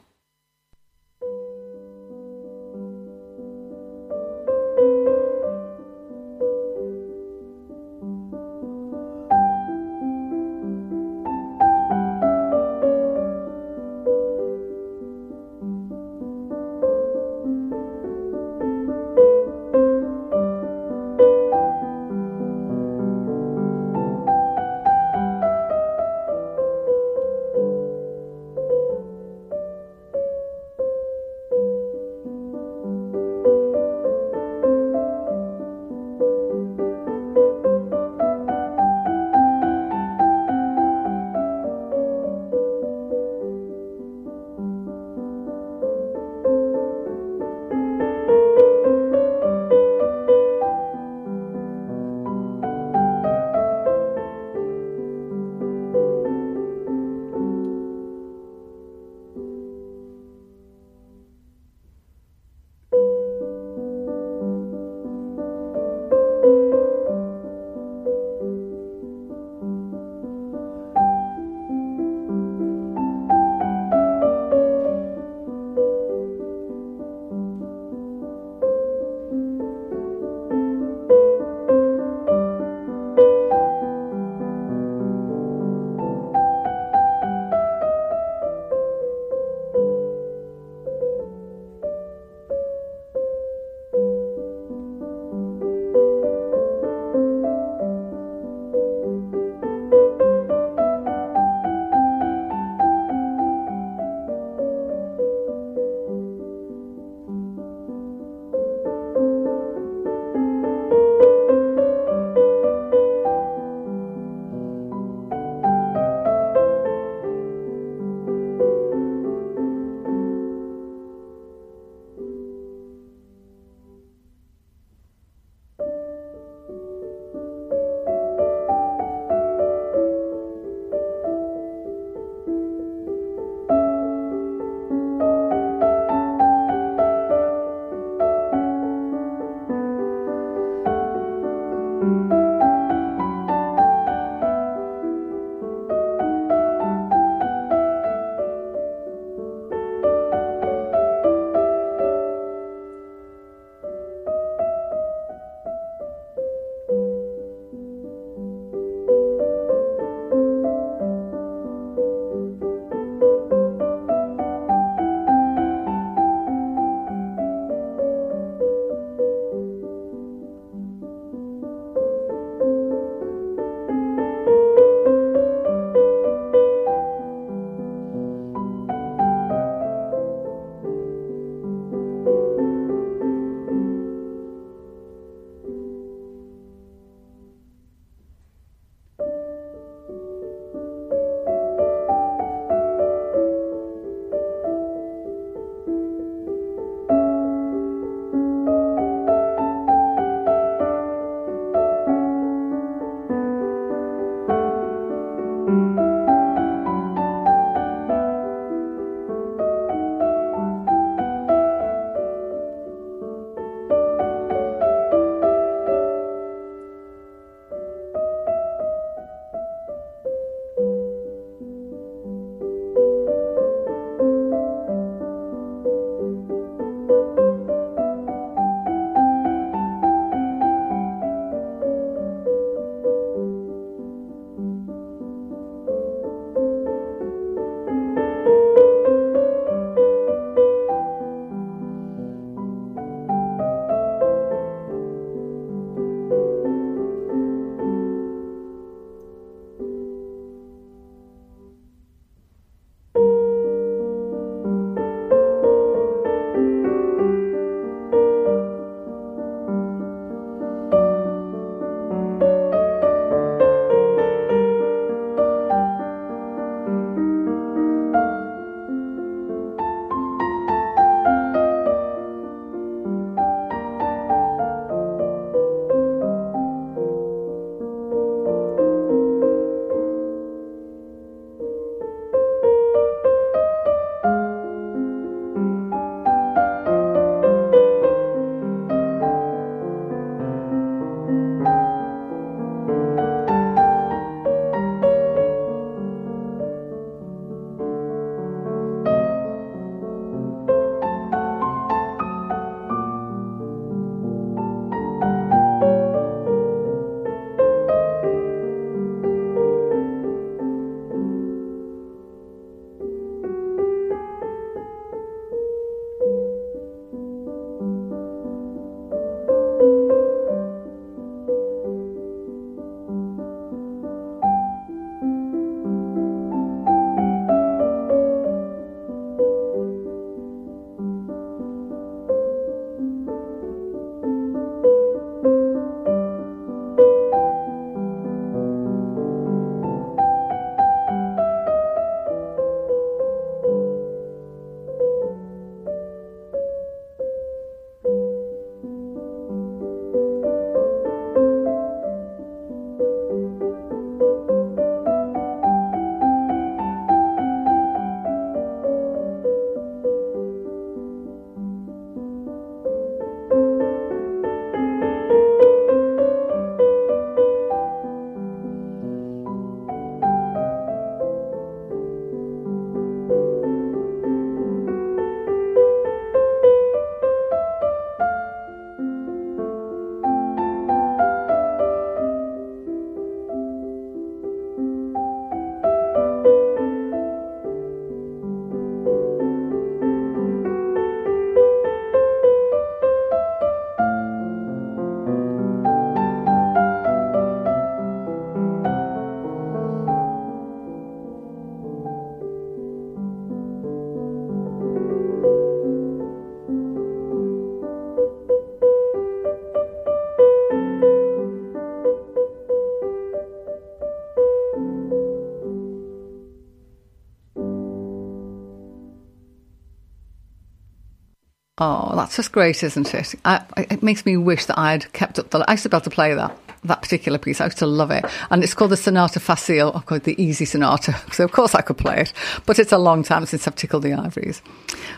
Oh, that's just great, isn't it? I, it makes me wish that I'd kept up the. I used to be able to play that that particular piece. I used to love it, and it's called the Sonata Facile. Oh, of course, the Easy Sonata. So of course I could play it, but it's a long time since I've tickled the ivories.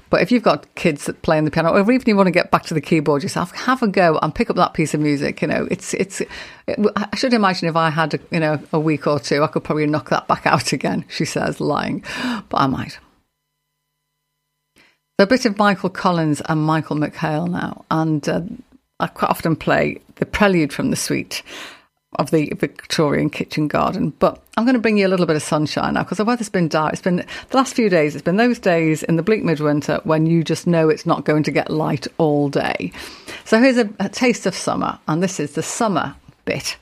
But if you've got kids that play on the piano, or even you want to get back to the keyboard yourself, have a go and pick up that piece of music. You know, it's it's. It, I should imagine if I had you know a week or two, I could probably knock that back out again. She says, lying, but I might. A bit of Michael Collins and Michael McHale now, and uh, I quite often play the prelude from the suite of the Victorian kitchen garden. But I'm going to bring you a little bit of sunshine now because the weather's been dark. It's been the last few days. It's been those days in the bleak midwinter when you just know it's not going to get light all day. So here's a, a taste of summer, and this is the summer bit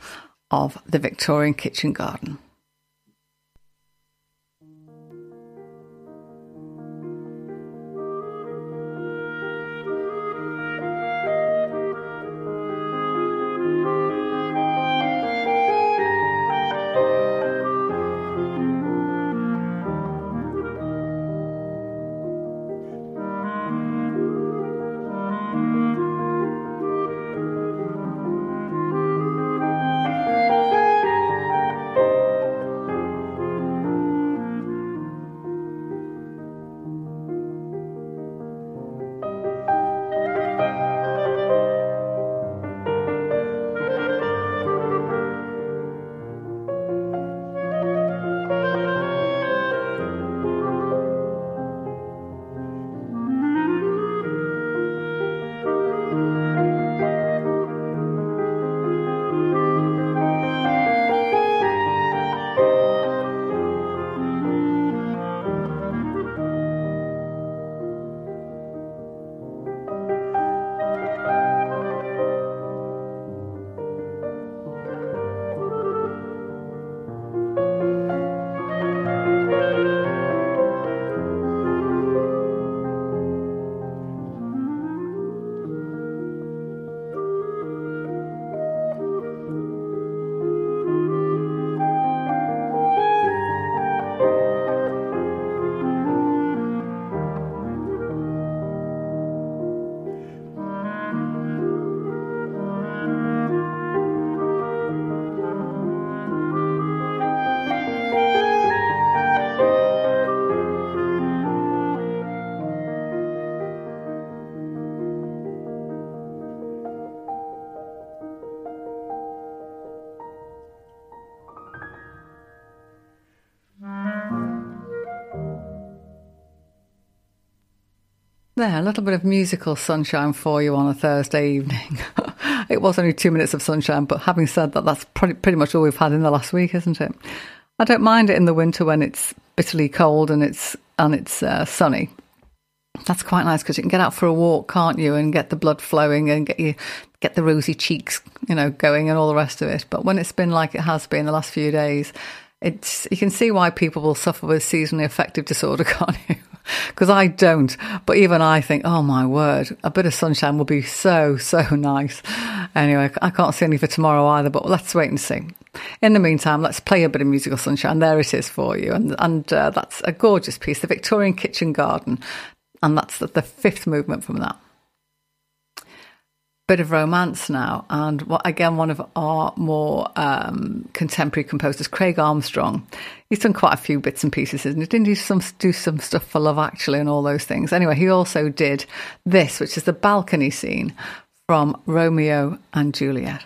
of the Victorian kitchen garden. There, a little bit of musical sunshine for you on a Thursday evening. it was only two minutes of sunshine, but having said that, that's pretty, much all we've had in the last week, isn't it? I don't mind it in the winter when it's bitterly cold and it's and it's uh, sunny. That's quite nice because you can get out for a walk, can't you, and get the blood flowing and get you get the rosy cheeks, you know, going and all the rest of it. But when it's been like it has been the last few days, it's you can see why people will suffer with seasonally affective disorder, can't you? because I don't. But even I think, oh my word, a bit of sunshine will be so, so nice. Anyway, I can't see any for tomorrow either, but let's wait and see. In the meantime, let's play a bit of musical sunshine. There it is for you. And, and uh, that's a gorgeous piece, the Victorian Kitchen Garden. And that's the, the fifth movement from that bit of romance now, and again, one of our more um, contemporary composers, Craig Armstrong. He's done quite a few bits and pieces, isn't he? Didn't he some, do some stuff for Love Actually and all those things? Anyway, he also did this, which is the balcony scene from Romeo and Juliet.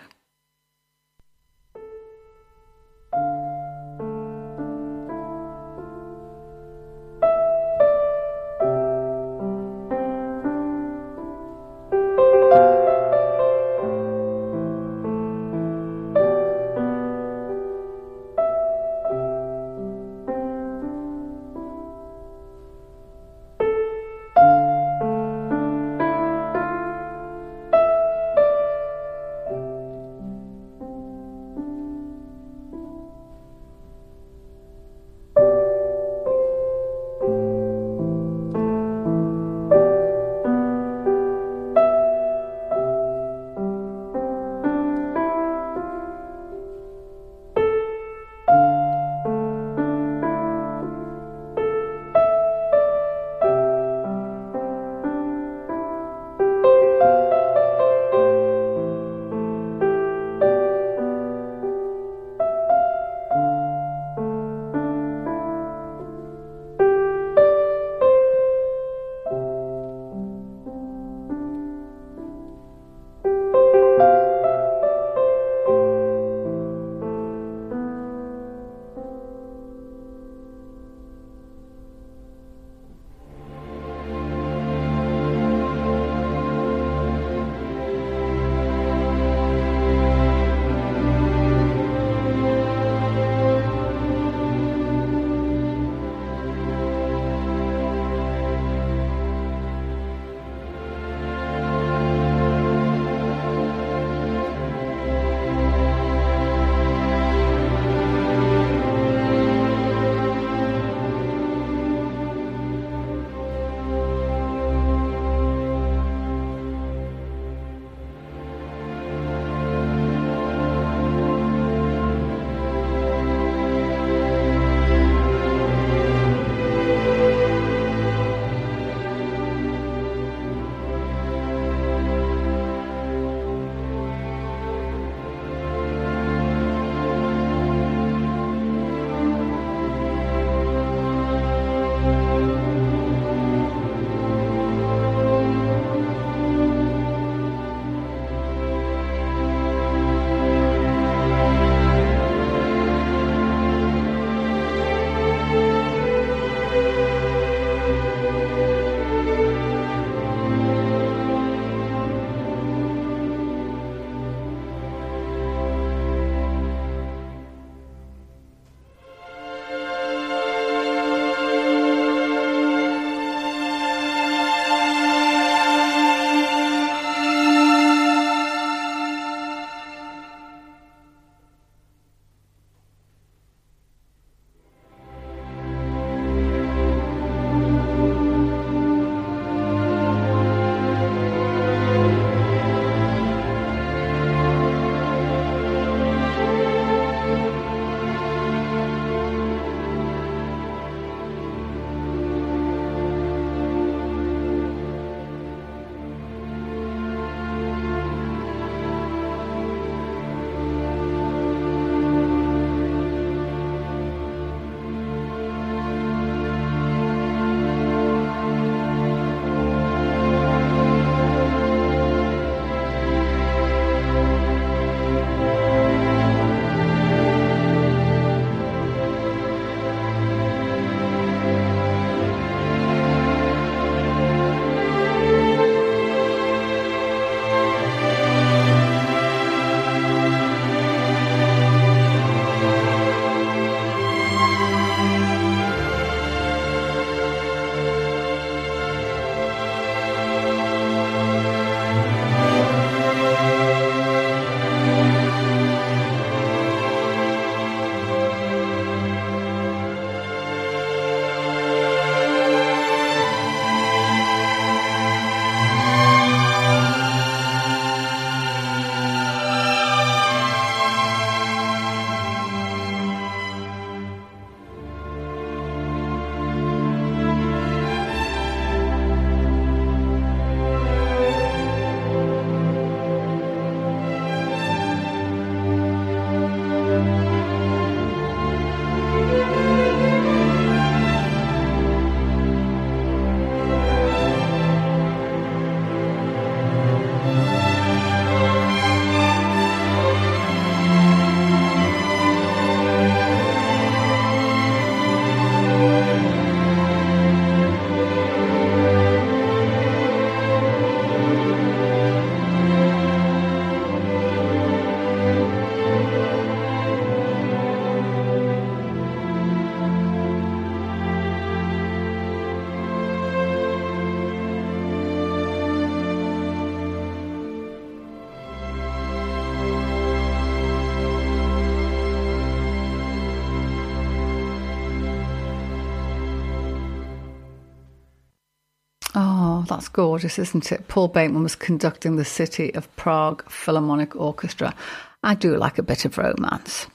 Gorgeous, isn't it? Paul Bateman was conducting the City of Prague Philharmonic Orchestra. I do like a bit of romance.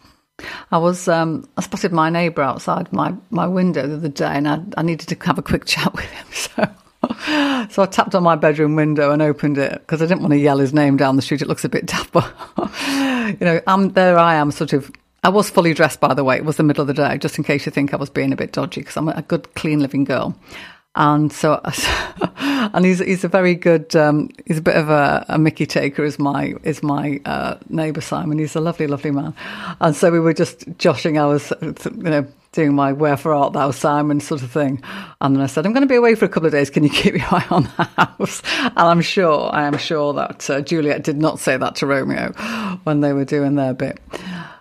I was um, I spotted my neighbour outside my, my window the other day, and I, I needed to have a quick chat with him. So, so I tapped on my bedroom window and opened it because I didn't want to yell his name down the street. It looks a bit dapper. you know, I'm there. I am sort of. I was fully dressed, by the way. It was the middle of the day, just in case you think I was being a bit dodgy, because I'm a good, clean living girl. And so, and he's he's a very good. Um, he's a bit of a, a Mickey taker. Is my is my uh, neighbour Simon. He's a lovely, lovely man. And so we were just joshing. I was, you know, doing my "Wherefore art thou, Simon" sort of thing. And then I said, "I'm going to be away for a couple of days. Can you keep your eye on the house?" And I'm sure, I am sure that uh, Juliet did not say that to Romeo when they were doing their bit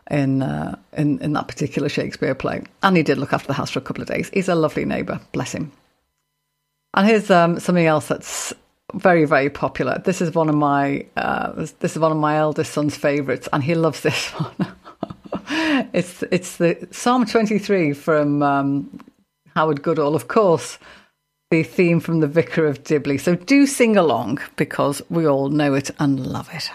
in, uh, in in that particular Shakespeare play. And he did look after the house for a couple of days. He's a lovely neighbour, bless him. And here's um, something else that's very very popular. This is one of my uh, this is one of my eldest son's favourites, and he loves this one. it's it's the Psalm 23 from um, Howard Goodall, of course. The theme from the Vicar of Dibley. So do sing along because we all know it and love it.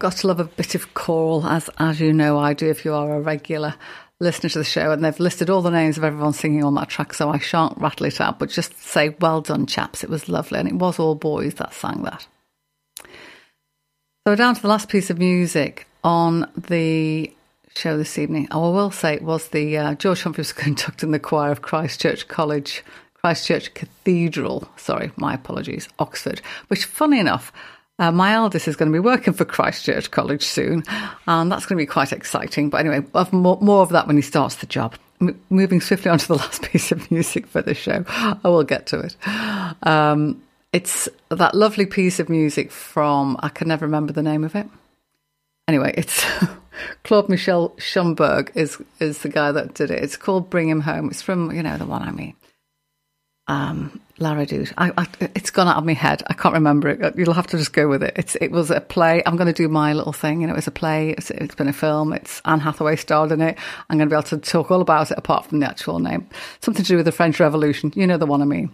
Got to love a bit of choral, as as you know I do. If you are a regular listener to the show, and they've listed all the names of everyone singing on that track, so I shan't rattle it out, but just say, well done, chaps. It was lovely, and it was all boys that sang that. So down to the last piece of music on the show this evening. Oh, I will say it was the uh, George Humphreys conducting the choir of Christchurch College, Christchurch Cathedral. Sorry, my apologies, Oxford. Which, funny enough uh, my eldest is going to be working for Christchurch College soon, and that's going to be quite exciting. But anyway, more, more of that when he starts the job. M- moving swiftly on to the last piece of music for the show. I will get to it. Um, it's that lovely piece of music from, I can never remember the name of it. Anyway, it's Claude Michel Schönberg is, is the guy that did it. It's called Bring Him Home. It's from, you know, the one I mean. Um, Lara Dude. I, I, it's gone out of my head. I can't remember it. You'll have to just go with it. It's it was a play. I'm going to do my little thing. You know, it's a play. It's, it's been a film. It's Anne Hathaway starred in it. I'm going to be able to talk all about it apart from the actual name. Something to do with the French Revolution. You know the one I mean.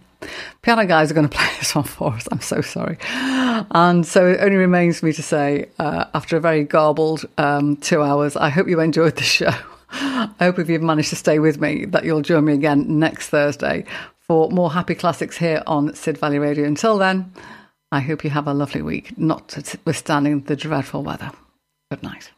Piano guys are going to play this one for us. I'm so sorry. And so it only remains for me to say, uh, after a very garbled um, two hours, I hope you enjoyed the show. I hope if you've managed to stay with me, that you'll join me again next Thursday for more happy classics here on Sid Valley Radio. Until then, I hope you have a lovely week, notwithstanding the dreadful weather. Good night.